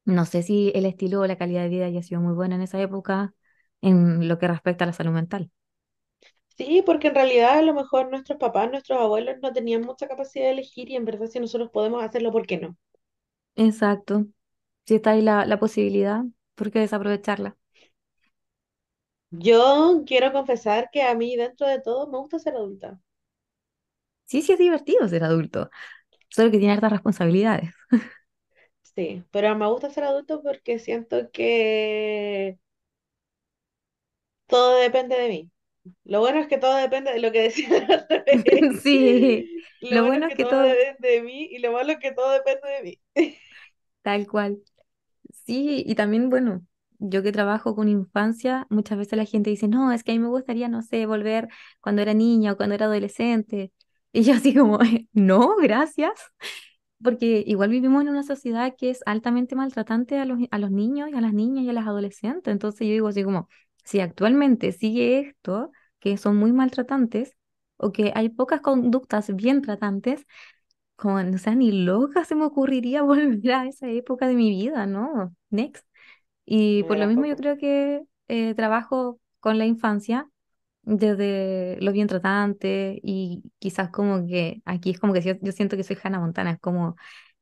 no sé si el estilo o la calidad de vida haya sido muy buena en esa época en lo que respecta a la salud mental. Sí, porque en realidad a lo mejor nuestros papás, nuestros abuelos no tenían mucha capacidad de elegir y en verdad si nosotros podemos hacerlo, ¿por qué no? Exacto. Si está ahí la, la posibilidad, ¿por qué desaprovecharla? Yo quiero confesar que a mí dentro de todo me gusta ser adulta. Sí, sí es divertido ser adulto, solo que tiene hartas responsabilidades. Sí, pero me gusta ser adulto porque siento que todo depende de mí. Lo bueno es que todo depende de lo que decía la otra vez. Sí, Lo lo bueno es que que todo todo, depende de mí y lo malo es que todo depende de mí. tal cual. Sí, y también, bueno, yo que trabajo con infancia, muchas veces la gente dice, no, es que a mí me gustaría, no sé, volver cuando era niña o cuando era adolescente. Y yo así como, no, gracias. Porque igual vivimos en una sociedad que es altamente maltratante a los, a los niños y a las niñas y a las adolescentes. Entonces yo digo así como, si actualmente sigue esto, que son muy maltratantes, o que hay pocas conductas bien tratantes, como, o sea, ni loca se me ocurriría volver a esa época de mi vida, ¿no? Next. Y por lo mismo yo tampoco. creo que eh, trabajo con la infancia desde lo bien tratante y quizás como que aquí es como que yo, yo siento que soy Hannah Montana, es como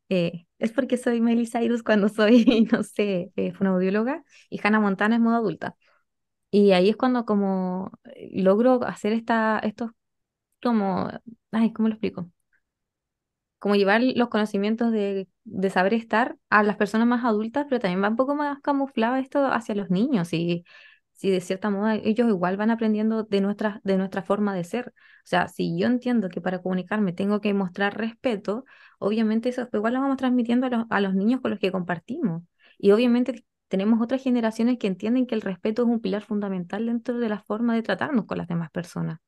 eh, es porque soy Miley Cyrus cuando soy, no sé, eh, fonoaudióloga y Hannah Montana es modo adulta. Y ahí es cuando como eh, logro hacer esta, estos como, ay, ¿cómo lo explico? Como llevar los conocimientos de, de saber estar a las personas más adultas, pero también va un poco más camuflado esto hacia los niños y si de cierta modo ellos igual van aprendiendo de nuestra, de nuestra forma de ser. O sea, si yo entiendo que para comunicarme tengo que mostrar respeto, obviamente eso igual lo vamos transmitiendo a los, a los niños con los que compartimos. Y obviamente tenemos otras generaciones que entienden que el respeto es un pilar fundamental dentro de la forma de tratarnos con las demás personas.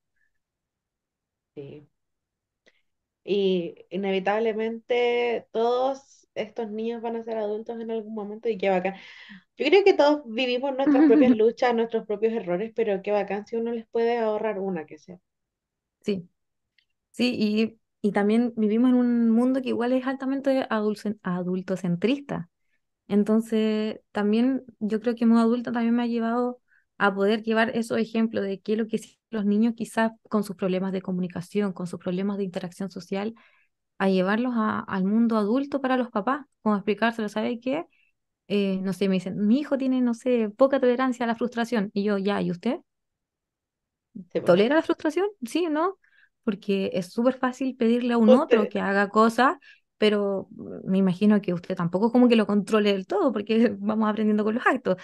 Sí. Y inevitablemente todos estos niños van a ser adultos en algún momento y qué bacán. Yo creo que todos vivimos nuestras propias luchas, nuestros propios errores, pero qué bacán si uno les puede ahorrar una que sea. Sí. Sí, y, y también vivimos en un mundo que igual es altamente adulce- adultocentrista. Entonces, también yo creo que como adulta también me ha llevado a poder llevar esos ejemplos de qué es lo que los niños quizás con sus problemas de comunicación, con sus problemas de interacción social, a llevarlos a- al mundo adulto para los papás, como explicárselo, ¿sabe qué? Eh, no sé, me dicen, mi hijo tiene, no sé, poca tolerancia a la frustración. Y yo, ya, ¿y usted? Po. ¿Tolera la frustración? Sí, ¿no? Porque es súper fácil pedirle a un otro Usted, que haga cosas, pero mm, me imagino que usted tampoco como que lo controle del todo, porque vamos aprendiendo con los actos.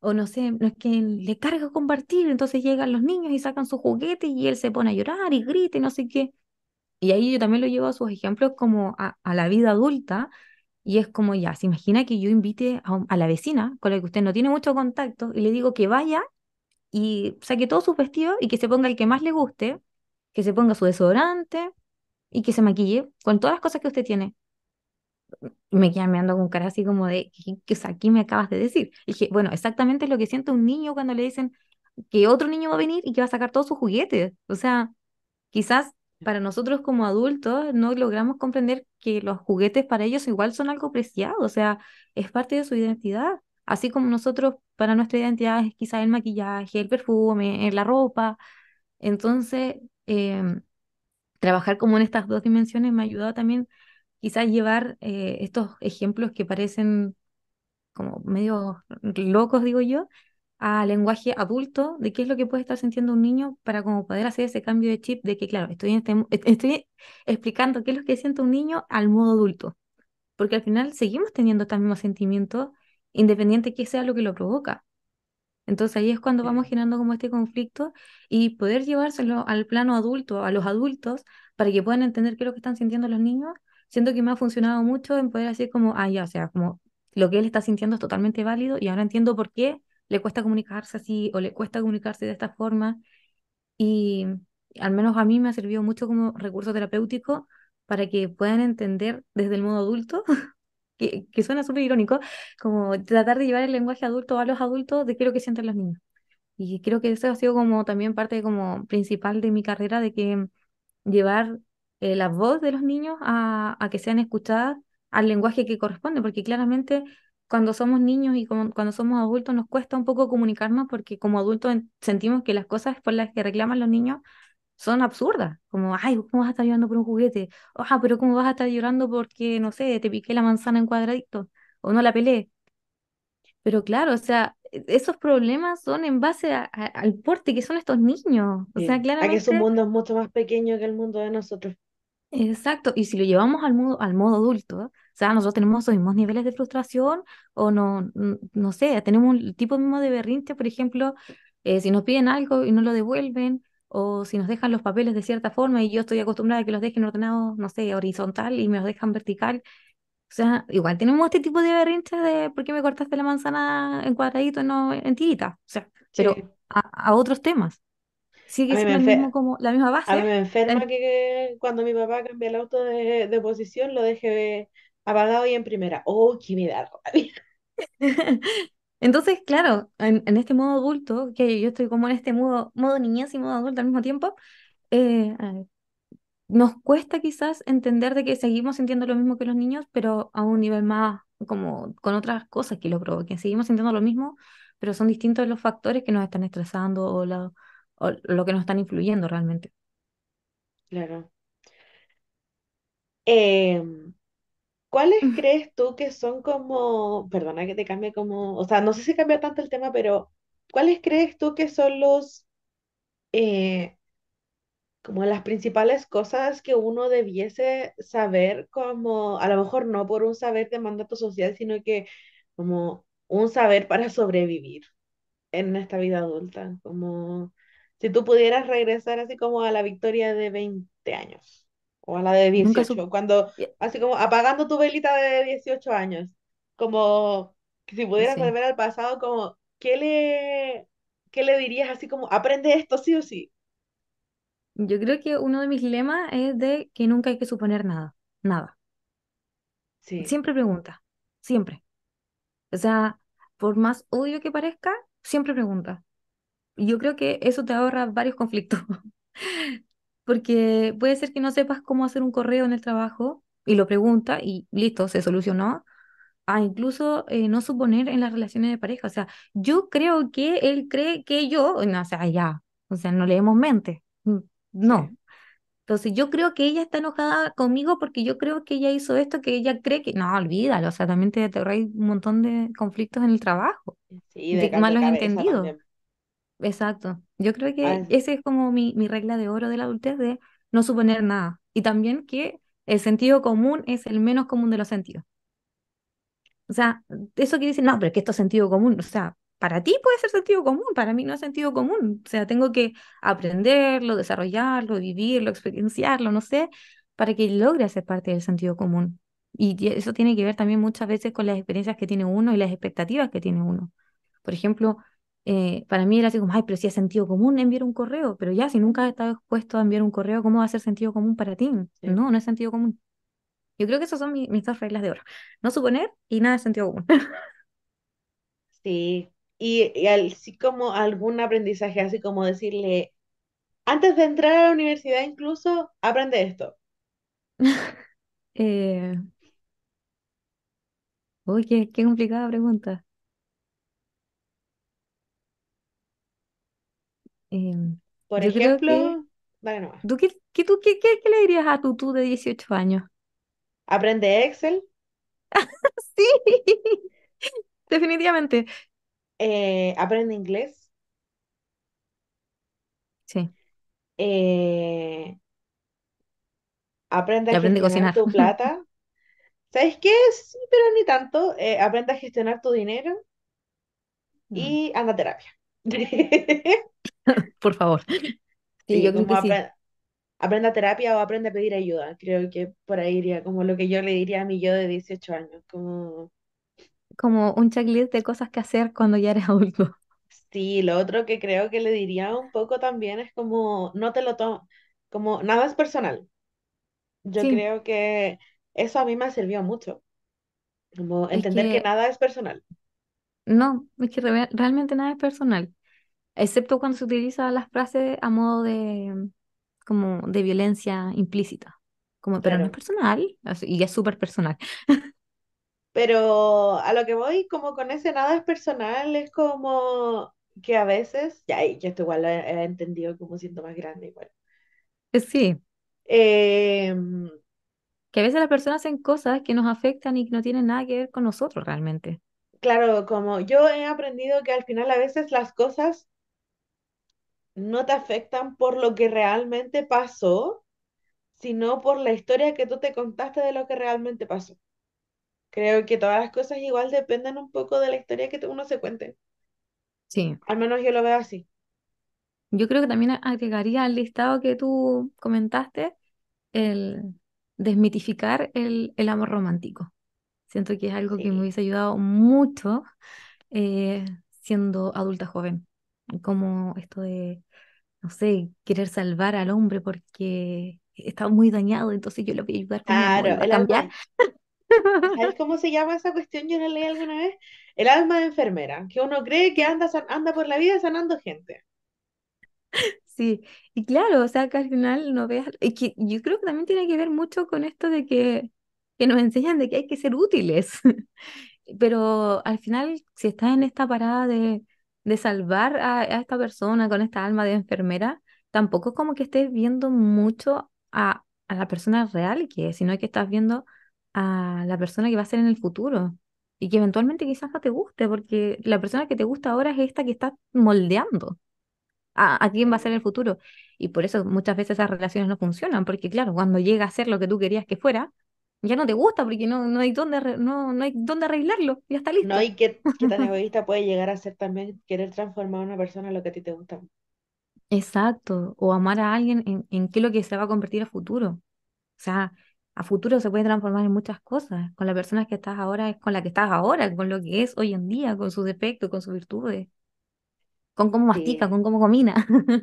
O no sé, no es que le carga compartir, entonces llegan los niños y sacan su juguete y él se pone a llorar y grita y no sé qué. Y ahí yo también lo llevo a sus ejemplos como a, la vida adulta, y es como ya, se imagina que yo invite a, a la vecina con la que usted no tiene mucho contacto y le digo que vaya y saque todos sus vestidos y que se ponga el que más le guste, que se ponga su desodorante y que se maquille con todas las cosas que usted tiene. Me quedan mirando con cara así como de, ¿qué, o sea, ¿qué me acabas de decir? Y dije, bueno, exactamente lo que siente un niño cuando le dicen que otro niño va a venir y que va a sacar todos sus juguetes. O sea, quizás para nosotros como adultos no logramos comprender que los juguetes para ellos igual son algo preciado, o sea, es parte de su identidad. Así como nosotros, para nuestra identidad es quizás el maquillaje, el perfume, eh, la ropa, entonces, em, trabajar como en estas dos dimensiones me ha ayudado también quizás llevar eh, estos ejemplos que parecen como medio locos, digo yo, a lenguaje adulto de qué es lo que puede estar sintiendo un niño para como poder hacer ese cambio de chip de que, claro, estoy, en este est- estoy explicando qué es lo que siente un niño al modo adulto, porque al final seguimos teniendo estos mismos sentimientos, independiente que sea lo que lo provoca. Entonces ahí es cuando vamos generando como este conflicto y poder llevárselo al plano adulto, a los adultos, para que puedan entender qué es lo que están sintiendo los niños. Siento que me ha funcionado mucho en poder decir como, ah, ya, o sea, como lo que él está sintiendo es totalmente válido y ahora entiendo por qué le cuesta comunicarse así o le cuesta comunicarse de esta forma. Y al menos a mí me ha servido mucho como recurso terapéutico para que puedan entender desde el modo adulto que, que suena súper irónico, como tratar de llevar el lenguaje adulto a los adultos de qué es lo que sienten los niños. Y creo que eso ha sido como también parte como principal de mi carrera, de que llevar eh, la voz de los niños a, a que sean escuchadas al lenguaje que corresponde, porque claramente cuando somos niños y como- cuando somos adultos nos cuesta un poco comunicarnos porque como adultos en- sentimos que las cosas por las que reclaman los niños son absurdas, como, ay, ¿cómo vas a estar llorando por un juguete? Ah, pero ¿cómo vas a estar llorando porque, no sé, te piqué la manzana en cuadradito o no la pelé? Pero claro, o sea, e- esos problemas son en base a- a- al porte que son estos niños. O sea, sí. A que su claramente, mundo es mucho más pequeño que el mundo de nosotros. Exacto. Y si lo llevamos al modo, al modo adulto, o sea, nosotros tenemos los mismos niveles de frustración o no, no sé, tenemos un tipo mismo de berrinche, por ejemplo. Eh, si nos piden algo y no lo devuelven, o si nos dejan los papeles de cierta forma y yo estoy acostumbrada a que los dejen ordenados, no sé, horizontal y me los dejan vertical. O sea, igual tenemos este tipo de berrinches de por qué me cortaste la manzana en cuadradito y no en tirita. O sea, pero a, a otros temas. Sigue siendo el mismo como la misma a mí base. me enferma que cuando mi papá cambia el auto de, de posición lo deje apagado y en primera. Oh, que me da rabia. Entonces, claro, en, en este modo adulto, que yo estoy como en este modo, modo niñez y modo adulto al mismo tiempo, eh, nos cuesta quizás entender de que seguimos sintiendo lo mismo que los niños, pero a un nivel más, como con otras cosas que lo provoquen. Seguimos sintiendo lo mismo, pero son distintos los factores que nos están estresando o, la- o lo que nos están influyendo realmente. Claro. Em, ¿cuáles crees tú que son como, perdona que te cambie como, o sea, no sé si cambia tanto el tema, pero ¿cuáles crees tú que son los, eh, como las principales cosas que uno debiese saber, como, a lo mejor no por un saber de mandato social, sino que como un saber para sobrevivir en esta vida adulta? Como si tú pudieras regresar así como a la Victoria de 20 años o a la de Nunca supe. dieciocho cuando, así como apagando tu velita de 18 años, como si pudieras Sí. volver al pasado, como, ¿qué le, qué le dirías así como, aprende esto sí o sí? Yo creo que uno de mis lemas es de que nunca hay que suponer nada, nada. Sí, Siempre pregunta, siempre. O sea, por más obvio que parezca, siempre pregunta. Yo creo que eso te ahorra varios conflictos, porque puede ser que no sepas cómo hacer un correo en el trabajo y lo pregunta y listo, se solucionó. A incluso eh, no suponer en las relaciones de pareja. O sea, yo creo que él cree que yo, no, o sea, ya, o sea, no leemos mente. Mm, No, Entonces yo creo que ella está enojada conmigo porque yo creo que ella hizo esto, que ella cree que... No, olvídalo, o sea, también te, te ahorras un montón de conflictos en el trabajo, sí, de de malos entendidos. también. Exacto. Yo creo que Ah, esa es como mi, mi regla de oro de la adultez, de no suponer nada. Y también que el sentido común es el menos común de los sentidos. O sea, eso que dicen, no, pero es que esto es sentido común. O sea, para ti puede ser sentido común, para mí no es sentido común. O sea, tengo que aprenderlo, desarrollarlo, vivirlo, experienciarlo, no sé, para que logre ser parte del sentido común. Y eso tiene que ver también muchas veces con las experiencias que tiene uno y las expectativas que tiene uno. Por ejemplo, eh, para mí era así como, ay, pero si es sentido común enviar un correo, pero ya, si nunca has estado expuesto a enviar un correo, ¿cómo va a ser sentido común para ti? sí, No, no es sentido común. Yo creo que esas son mi- mis dos reglas de oro. No suponer y nada de sentido común. sí. Y, y al- sí como algún aprendizaje, así como decirle, antes de entrar a la universidad incluso, aprende esto. Eh, uy, qué, qué complicada pregunta. Em, Por que, ejemplo, dale nomás. ¿tú qué, qué, tú, qué, qué, qué le dirías a tu tú de 18 años? Aprende Excel, Sí, definitivamente. eh, aprende inglés, Sí, eh, aprende a aprende a gestionar cocinar. tu plata. ¿Sabes qué? Sí, pero ni tanto. Eh, aprende a gestionar tu dinero Mm, y anda a terapia. Por favor. Sí, yo creo como que sí. terapia o aprende a pedir ayuda. Creo que por ahí iría como lo que yo le diría a mi yo de 18 años. Como, Como un checklist de cosas que hacer cuando ya eres adulto. sí, lo otro que creo que le diría un poco también es como, no te lo tomes, como nada es personal. Yo Sí, creo que eso a mí me ha servido mucho. Como entender que que nada es personal. no, es que re- realmente nada es personal, excepto cuando se utiliza las frases a modo de, como de violencia implícita. Como, pero no es Claro. personal, y es súper personal. Pero a lo que voy, como con ese nada es personal, es como que a veces, ya, y esto igual lo he, he entendido como siendo más grande igual. Eh, Sí, Eh, que a veces las personas hacen cosas que nos afectan y que no tienen nada que ver con nosotros realmente. claro, como yo he aprendido que al final a veces las cosas no te afectan por lo que realmente pasó, sino por la historia que tú te contaste de lo que realmente pasó. Creo que todas las cosas igual dependen un poco de la historia que uno se cuente. Sí, Al menos yo lo veo así. yo creo que también agregaría al listado que tú comentaste el desmitificar el, el amor romántico. Siento que es algo que me hubiese ayudado mucho eh, siendo adulta joven. Como esto de, no sé, querer salvar al hombre porque está muy dañado, entonces yo le voy a ayudar con amor Claro, a alma, cambiar. ¿sabes cómo se llama esa cuestión? Yo la leí alguna vez. El alma de enfermera, que uno cree que anda, anda por la vida sanando gente. Sí, y claro, o sea que al final no veas, es que yo creo que también tiene que ver mucho con esto de que, que nos enseñan de que hay que ser útiles. Pero al final, si estás en esta parada de, de salvar a, a esta persona con esta alma de enfermera, tampoco es como que estés viendo mucho a, a la persona real que es, sino que estás viendo a la persona que va a ser en el futuro y que eventualmente quizás no te guste, porque la persona que te gusta ahora es esta que estás moldeando a, a quién va a ser el futuro. Y por eso muchas veces esas relaciones no funcionan, porque claro, cuando llega a ser lo que tú querías que fuera, ya no te gusta porque no, no hay dónde, no, no hay dónde arreglarlo, ya está No, listo. y qué, qué tan egoísta puede llegar a ser también querer transformar a una persona en lo que a ti te gusta. Exacto, o amar a alguien en, en qué es lo que se va a convertir a futuro. O sea, a futuro se puede transformar en muchas cosas. Con la persona que estás ahora es con la que estás ahora, con lo que es hoy en día, con sus defectos, con sus virtudes, con cómo mastica, Sí, con cómo camina.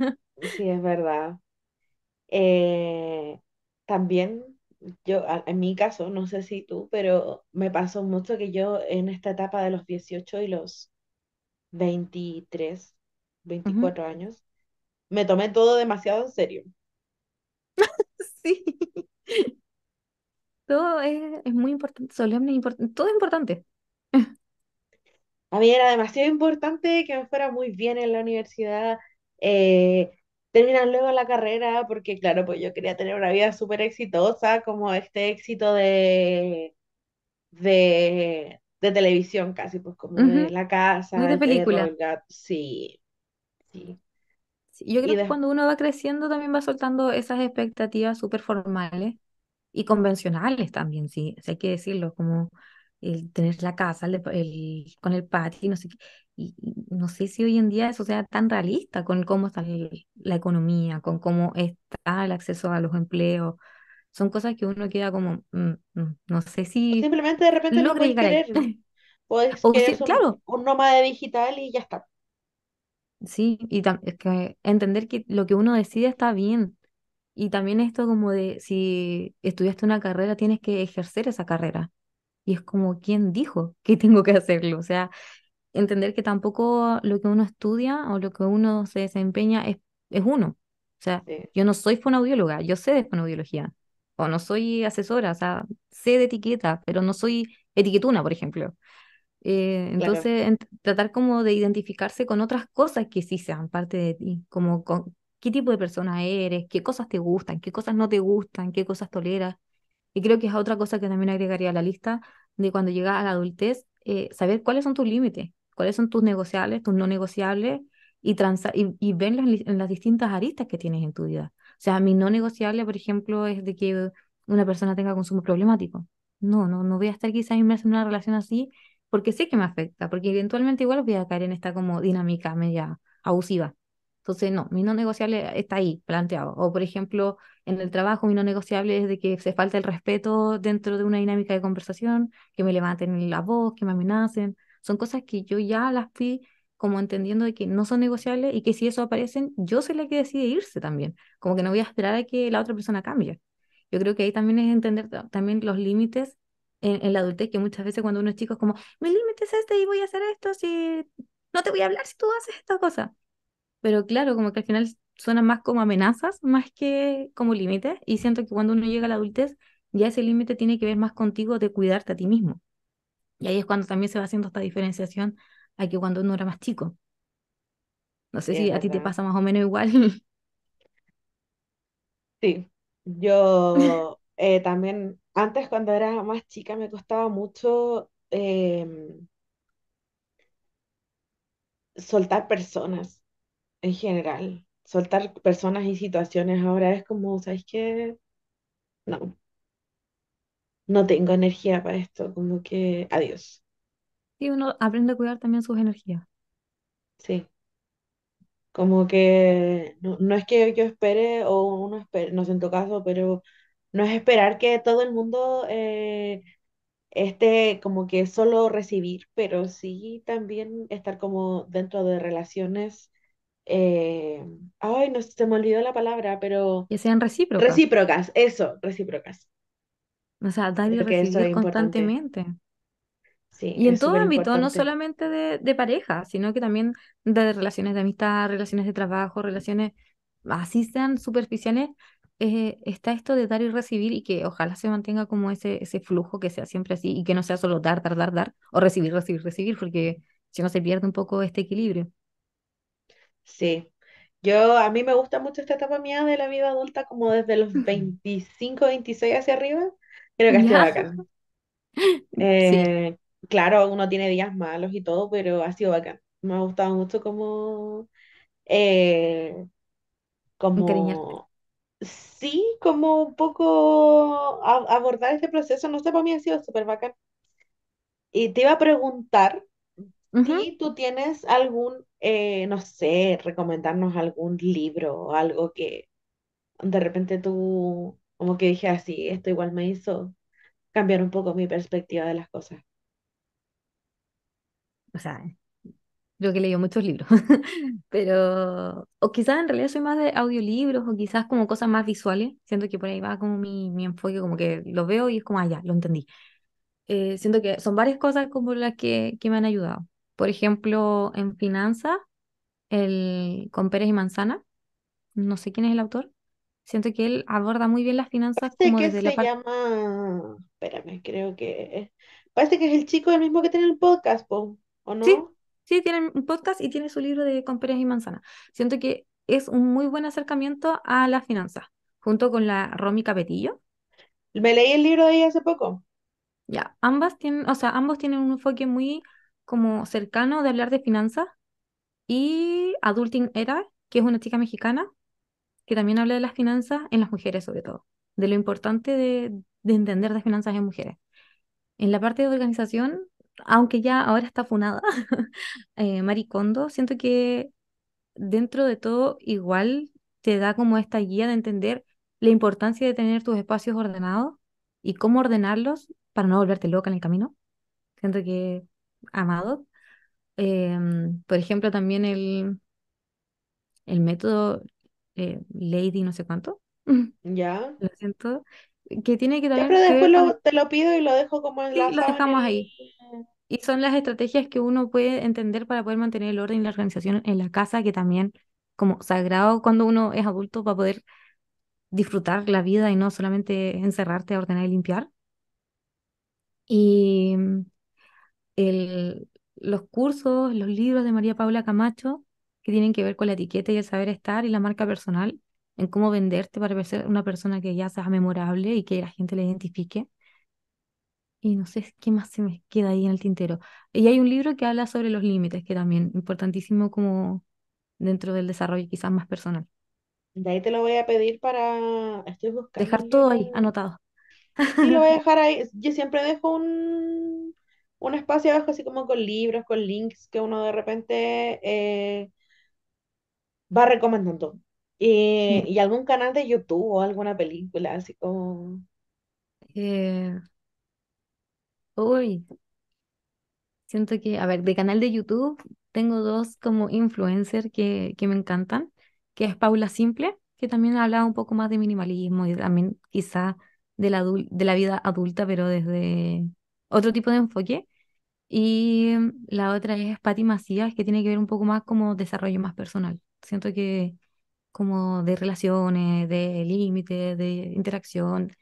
sí, es verdad. Eh, también, yo, en mi caso, no sé si tú, pero me pasó mucho que yo en esta etapa de los 18 y los veintitrés Ujú. veinticuatro años, me tomé todo demasiado en serio. Sí. Todo es, es muy importante, solemne, importante, todo es importante. A mí era demasiado importante que me fuera muy bien en la universidad, eh, terminar luego la carrera, porque claro, pues yo quería tener una vida súper exitosa, como este éxito de, de, de televisión casi, pues como de la Muy casa, de película. el gato, sí, sí. Sí, yo Y creo que cuando uno va creciendo también va soltando esas expectativas súper formales y convencionales también, sí, sí hay que decirlo, como el tener la casa, el, el- con el patio, y no sé qué. Y, y no sé si hoy en día eso sea tan realista con cómo está el- la economía, con cómo está el acceso a los empleos. Son cosas que uno queda como, mm, mm, no sé si simplemente de repente no ahí. querer, O querer un, claro, un nómada digital y ya está. sí, y es que entender que lo que uno decide está bien Y también esto como de si estudiaste una carrera, tienes que ejercer esa carrera. Y es como, ¿quién dijo que tengo que hacerlo? O sea, entender que tampoco lo que uno estudia o lo que uno se desempeña es, es uno. O sea, Sí, yo no soy fonoaudióloga, yo sé de fonoaudiología. O no soy asesora, o sea, sé de etiqueta, pero no soy etiquetuna, por ejemplo. Eh, claro, entonces, en- tratar como de identificarse con otras cosas que sí sean parte de ti, como con qué tipo de persona eres, qué cosas te gustan, qué cosas no te gustan, qué cosas toleras. Y creo que es otra cosa que también agregaría a la lista de cuando llegas a la adultez, eh, saber cuáles son tus límites, cuáles son tus negociables, tus no negociables y, y, y verlas en, li- en las distintas aristas que tienes en tu vida. O sea, mi no negociable, por ejemplo, es de que una persona tenga consumo problemático. No, no, no voy a estar quizás inmersa en una relación así porque sé que me afecta, porque eventualmente igual voy a caer en esta como dinámica media abusiva. Entonces, no, mi no negociable está ahí, planteado. O, por ejemplo, en el trabajo, mi no negociable es de que se falta el respeto dentro de una dinámica de conversación, que me levanten la voz, que me amenacen. Son cosas que yo ya las fui como entendiendo de que no son negociables y que si eso aparecen, yo soy la que decide irse también. Como que no voy a esperar a que la otra persona cambie. Yo creo que ahí también es entender ta- también los límites en, en la adultez, que muchas veces cuando uno es chico es como, mi límite es este y voy a hacer esto, si no te voy a hablar si tú haces esta cosa. Pero claro, como que al final suenan más como amenazas, más que como límites. Y siento que cuando uno llega a la adultez, ya ese límite tiene que ver más contigo de cuidarte a ti mismo. Y ahí es cuando también se va haciendo esta diferenciación a que cuando uno era más chico. No sé sí, si a ti te pasa más o menos igual. Sí, yo eh, también, antes cuando era más chica me costaba mucho em, soltar personas en general, soltar personas y situaciones. Ahora es como, ¿sabes qué? No, no tengo energía para esto, como que adiós. Y uno aprende a cuidar también sus energías. sí. Como que no, no es que yo espere o uno espere, no sé en tu caso, pero no es esperar que todo el mundo eh, esté como que solo recibir, pero sí también estar como dentro de relaciones, eh, ay, no se me olvidó la palabra, pero Que sean recíprocas. recíprocas, eso, recíprocas. O sea, dar y recibir es constantemente. Sí, Y en todo ámbito, no solamente de, de pareja, sino que también de relaciones de amistad, relaciones de trabajo, relaciones así sean superficiales, eh, está esto de dar y recibir y que ojalá se mantenga como ese, ese flujo, que sea siempre así y que no sea solo dar, dar, dar, dar, o recibir, recibir, recibir, porque si no se pierde un poco este equilibrio. Sí. Yo, a mí me gusta mucho esta etapa mía de la vida adulta, como desde los 25 26 hacia arriba. Creo que ha sido bacán. Eh, claro, uno tiene días malos y todo, pero ha sido bacán. Me ha gustado mucho como, eh, encariñarte. como, sí, como un poco a- abordar este proceso. No sé, para mí ha sido súper bacán. Y te iba a preguntar Ujú. si tú tienes algún, eh, no sé, recomendarnos algún libro o algo que de repente tú, como que dije así, esto igual me hizo cambiar un poco mi perspectiva de las cosas. O sea, Creo que he leído muchos libros, pero, o quizás en realidad soy más de audiolibros o quizás como cosas más visuales. Siento que por ahí va como mi, mi enfoque, como que lo veo y es como, ah, ya, lo entendí. Eh, siento que son varias cosas como las que, que me han ayudado. Por ejemplo, en finanzas, el con Pérez y Manzana, no sé quién es el autor. Siento que él aborda muy bien las finanzas Sé como que desde la se parte llama, espérame, creo que, parece que es el chico el mismo que tiene el podcast, po, ¿o Sí, no? sí, tiene un podcast y tiene su libro de Con peras y manzanas. Siento que es un muy buen acercamiento a las finanzas, junto con la Romy Capetillo. Me leí el libro de ella hace poco. Ya, ambas tienen, o sea, ambos tienen un enfoque muy como cercano de hablar de finanzas y Adulting Era, que es una chica mexicana que también habla de las finanzas en las mujeres sobre todo, de lo importante de, de entender las finanzas en mujeres. En la parte de organización, aunque ya ahora está funada, eh, Marie Kondo, siento que dentro de todo igual te da como esta guía de entender la importancia de tener tus espacios ordenados y cómo ordenarlos para no volverte loca en el camino. Siento que amado. Em, por ejemplo, también el, el método eh, Lady no sé cuánto, Ya. lo siento, que tiene que Ya, pero también que después con, lo, te lo pido y lo dejo como sí, lo en dejamos el... ahí. Y son las estrategias que uno puede entender para poder mantener el orden y la organización en la casa, que también como sagrado cuando uno es adulto para poder disfrutar la vida y no solamente encerrarte a ordenar y limpiar. Y el, los cursos, los libros de María Paula Camacho, que tienen que ver con la etiqueta y el saber estar y la marca personal, en cómo venderte para ser una persona que ya sea memorable y que la gente le identifique. Y no sé qué más se me queda ahí en el tintero. Y hay un libro que habla sobre los límites, que también importantísimo como dentro del desarrollo quizás más personal. De ahí te lo voy a pedir para... Estoy buscando Dejar todo ahí anotado. Sí, lo voy a dejar ahí. Yo siempre dejo un, un espacio abajo así como con libros, con links que uno de repente eh, va recomendando. Y, Sí. y algún canal de YouTube o alguna película, así como... Eh, uy, Siento que, a ver, de canal de YouTube tengo dos como influencer que, que me encantan, que es Paula Simple, que también habla un poco más de minimalismo y también quizá de la, de la vida adulta, pero desde otro tipo de enfoque. Y la otra es Patti Macías, que tiene que ver un poco más como desarrollo más personal. Siento que como de relaciones, de límites, de interacción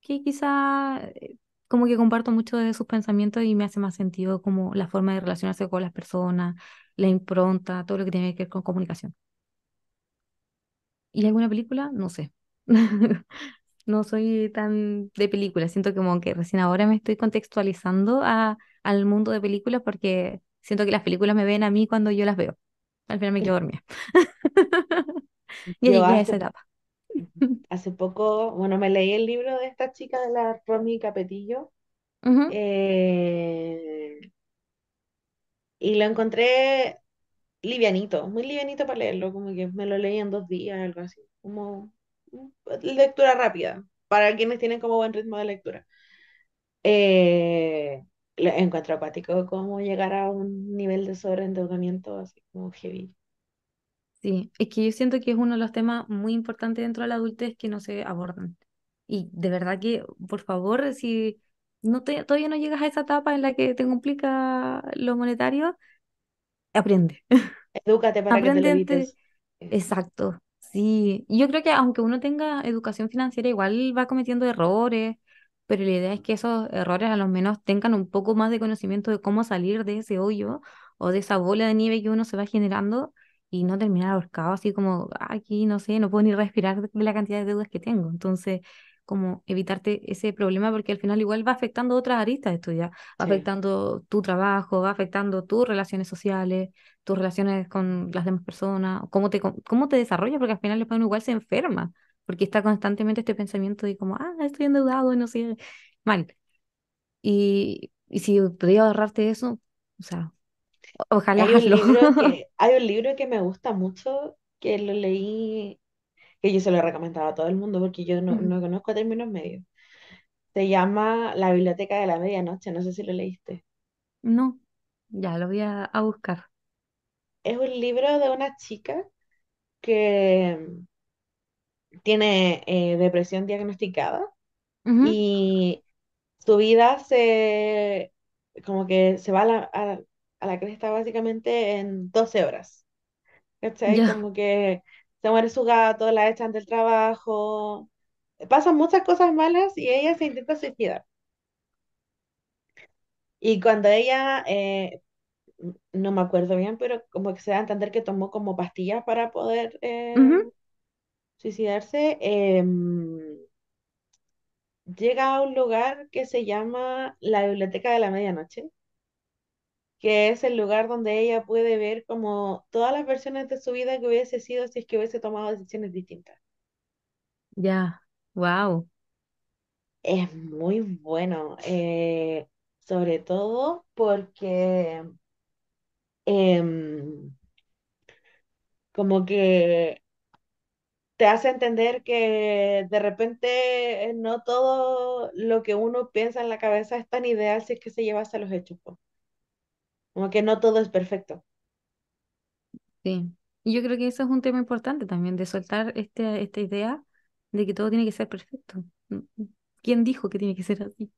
que quizá eh, como que comparto mucho de sus pensamientos y me hace más sentido como la forma de relacionarse con las personas, la impronta, todo lo que tiene que ver con comunicación. ¿Y alguna película? No sé. No soy tan de películas, siento como que recién ahora me estoy contextualizando a, al mundo de películas porque siento que las películas me ven a mí cuando yo las veo. Al final me quedo dormida. Yo llegué a esa hace, etapa. hace poco, bueno, me leí el libro de esta chica de la Romy Capetillo eh, y lo encontré livianito, muy livianito para leerlo, como que me lo leí en dos días, algo así, como lectura rápida, para quienes tienen como buen ritmo de lectura. Eh, encuentro acuático como llegar a un nivel de sobreendeudamiento así como heavy. Sí, es que yo siento que es uno de los temas muy importantes dentro de la adultez que no se abordan. Y de verdad que, por favor, si no te, todavía no llegas a esa etapa en la que te complica lo monetario, aprende. Edúcate para que te lo Aprende evites. Exacto. Sí. Yo creo que aunque uno tenga educación financiera, igual va cometiendo errores, pero la idea es que esos errores a lo menos tengan un poco más de conocimiento de cómo salir de ese hoyo o de esa bola de nieve que uno se va generando y no terminar ahorcado así como aquí, no sé, no puedo ni respirar de la cantidad de deudas que tengo. Entonces, como evitarte ese problema porque al final igual va afectando otras aristas de va sí. afectando tu trabajo, va afectando tus relaciones sociales, tus relaciones con las demás personas, cómo te, cómo te desarrollas, porque al final después uno igual se enferma, porque está constantemente este pensamiento de como, ah, estoy endeudado y no sé, mal. Y, y si podía ahorrarte eso, o sea, ojalá Hay un hazlo. libro que, hay un libro que me gusta mucho, que lo leí, que yo se lo he recomendado a todo el mundo porque yo no, no conozco términos medios. Se llama La Biblioteca de la Medianoche, no sé si lo leíste. No, ya lo voy a, a buscar. Es un libro de una chica que tiene eh, depresión diagnosticada Ujú, y su vida se, como que se va a la, a, a la cresta básicamente en 12 horas. ¿Cachai? Ya. Como que se muere su gato, la echan del trabajo, pasan muchas cosas malas y ella se intenta suicidar. Y cuando ella, eh, no me acuerdo bien, pero como que se da a entender que tomó como pastillas para poder eh, suicidarse, em, llega a un lugar que se llama la Biblioteca de la Medianoche, que es el lugar donde ella puede ver como todas las versiones de su vida que hubiese sido si es que hubiese tomado decisiones distintas. Ya. Wow. Es muy bueno, eh, sobre todo porque em, como que te hace entender que de repente eh, no todo lo que uno piensa en la cabeza es tan ideal si es que se lleva hasta los hechos, po. Como que no todo es perfecto. Sí, y yo creo que eso es un tema importante también, de soltar este, esta idea de que todo tiene que ser perfecto. ¿Quién dijo que tiene que ser así?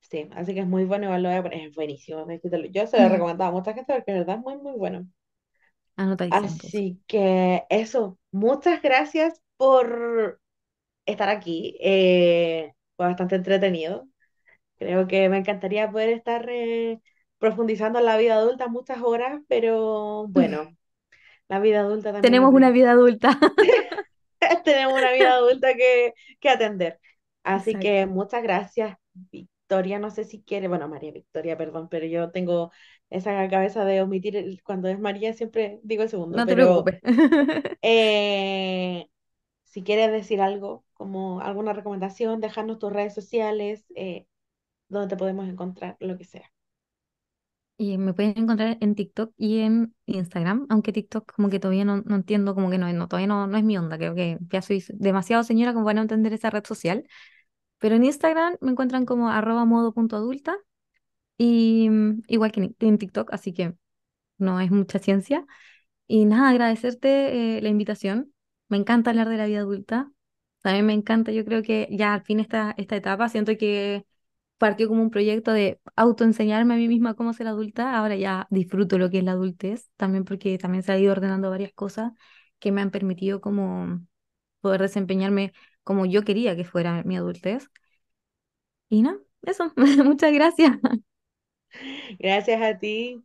Sí, así que es muy bueno, poner, es buenísimo. Yo se lo he recomendado a mucha gente porque de verdad es muy, muy bueno. Anotadísimo. Así que eso, muchas gracias por estar aquí. Eh, fue bastante entretenido. Creo que me encantaría poder estar eh, profundizando en la vida adulta muchas horas, pero bueno, la vida adulta también Tenemos una vida adulta. Tenemos una vida adulta que, que atender. Así que muchas gracias, Victoria. No sé si quiere, bueno, María Victoria, perdón, pero yo tengo esa cabeza de omitir el- cuando es María, siempre digo el segundo, No te preocupes. eh, si quieres decir algo, como alguna recomendación, dejarnos tus redes sociales, eh, donde te podemos encontrar, lo que sea. Y me pueden encontrar en TikTok y en Instagram, aunque TikTok como que todavía no, no entiendo, como que no, no, todavía no, no es mi onda, creo que ya soy demasiado señora como para no entender esa red social. Pero en Instagram me encuentran como arroba modo punto adulta y mm, igual que en, en TikTok, así que no es mucha ciencia. Y nada, agradecerte eh, la invitación. Me encanta hablar de la vida adulta. También me encanta, yo creo que ya al fin esta, esta etapa, siento que partió como un proyecto de autoenseñarme a mí misma cómo ser adulta. Ahora ya disfruto lo que es la adultez, también porque también se ha ido ordenando varias cosas que me han permitido como poder desempeñarme como yo quería que fuera mi adultez. Y no, eso, muchas gracias. Gracias a ti.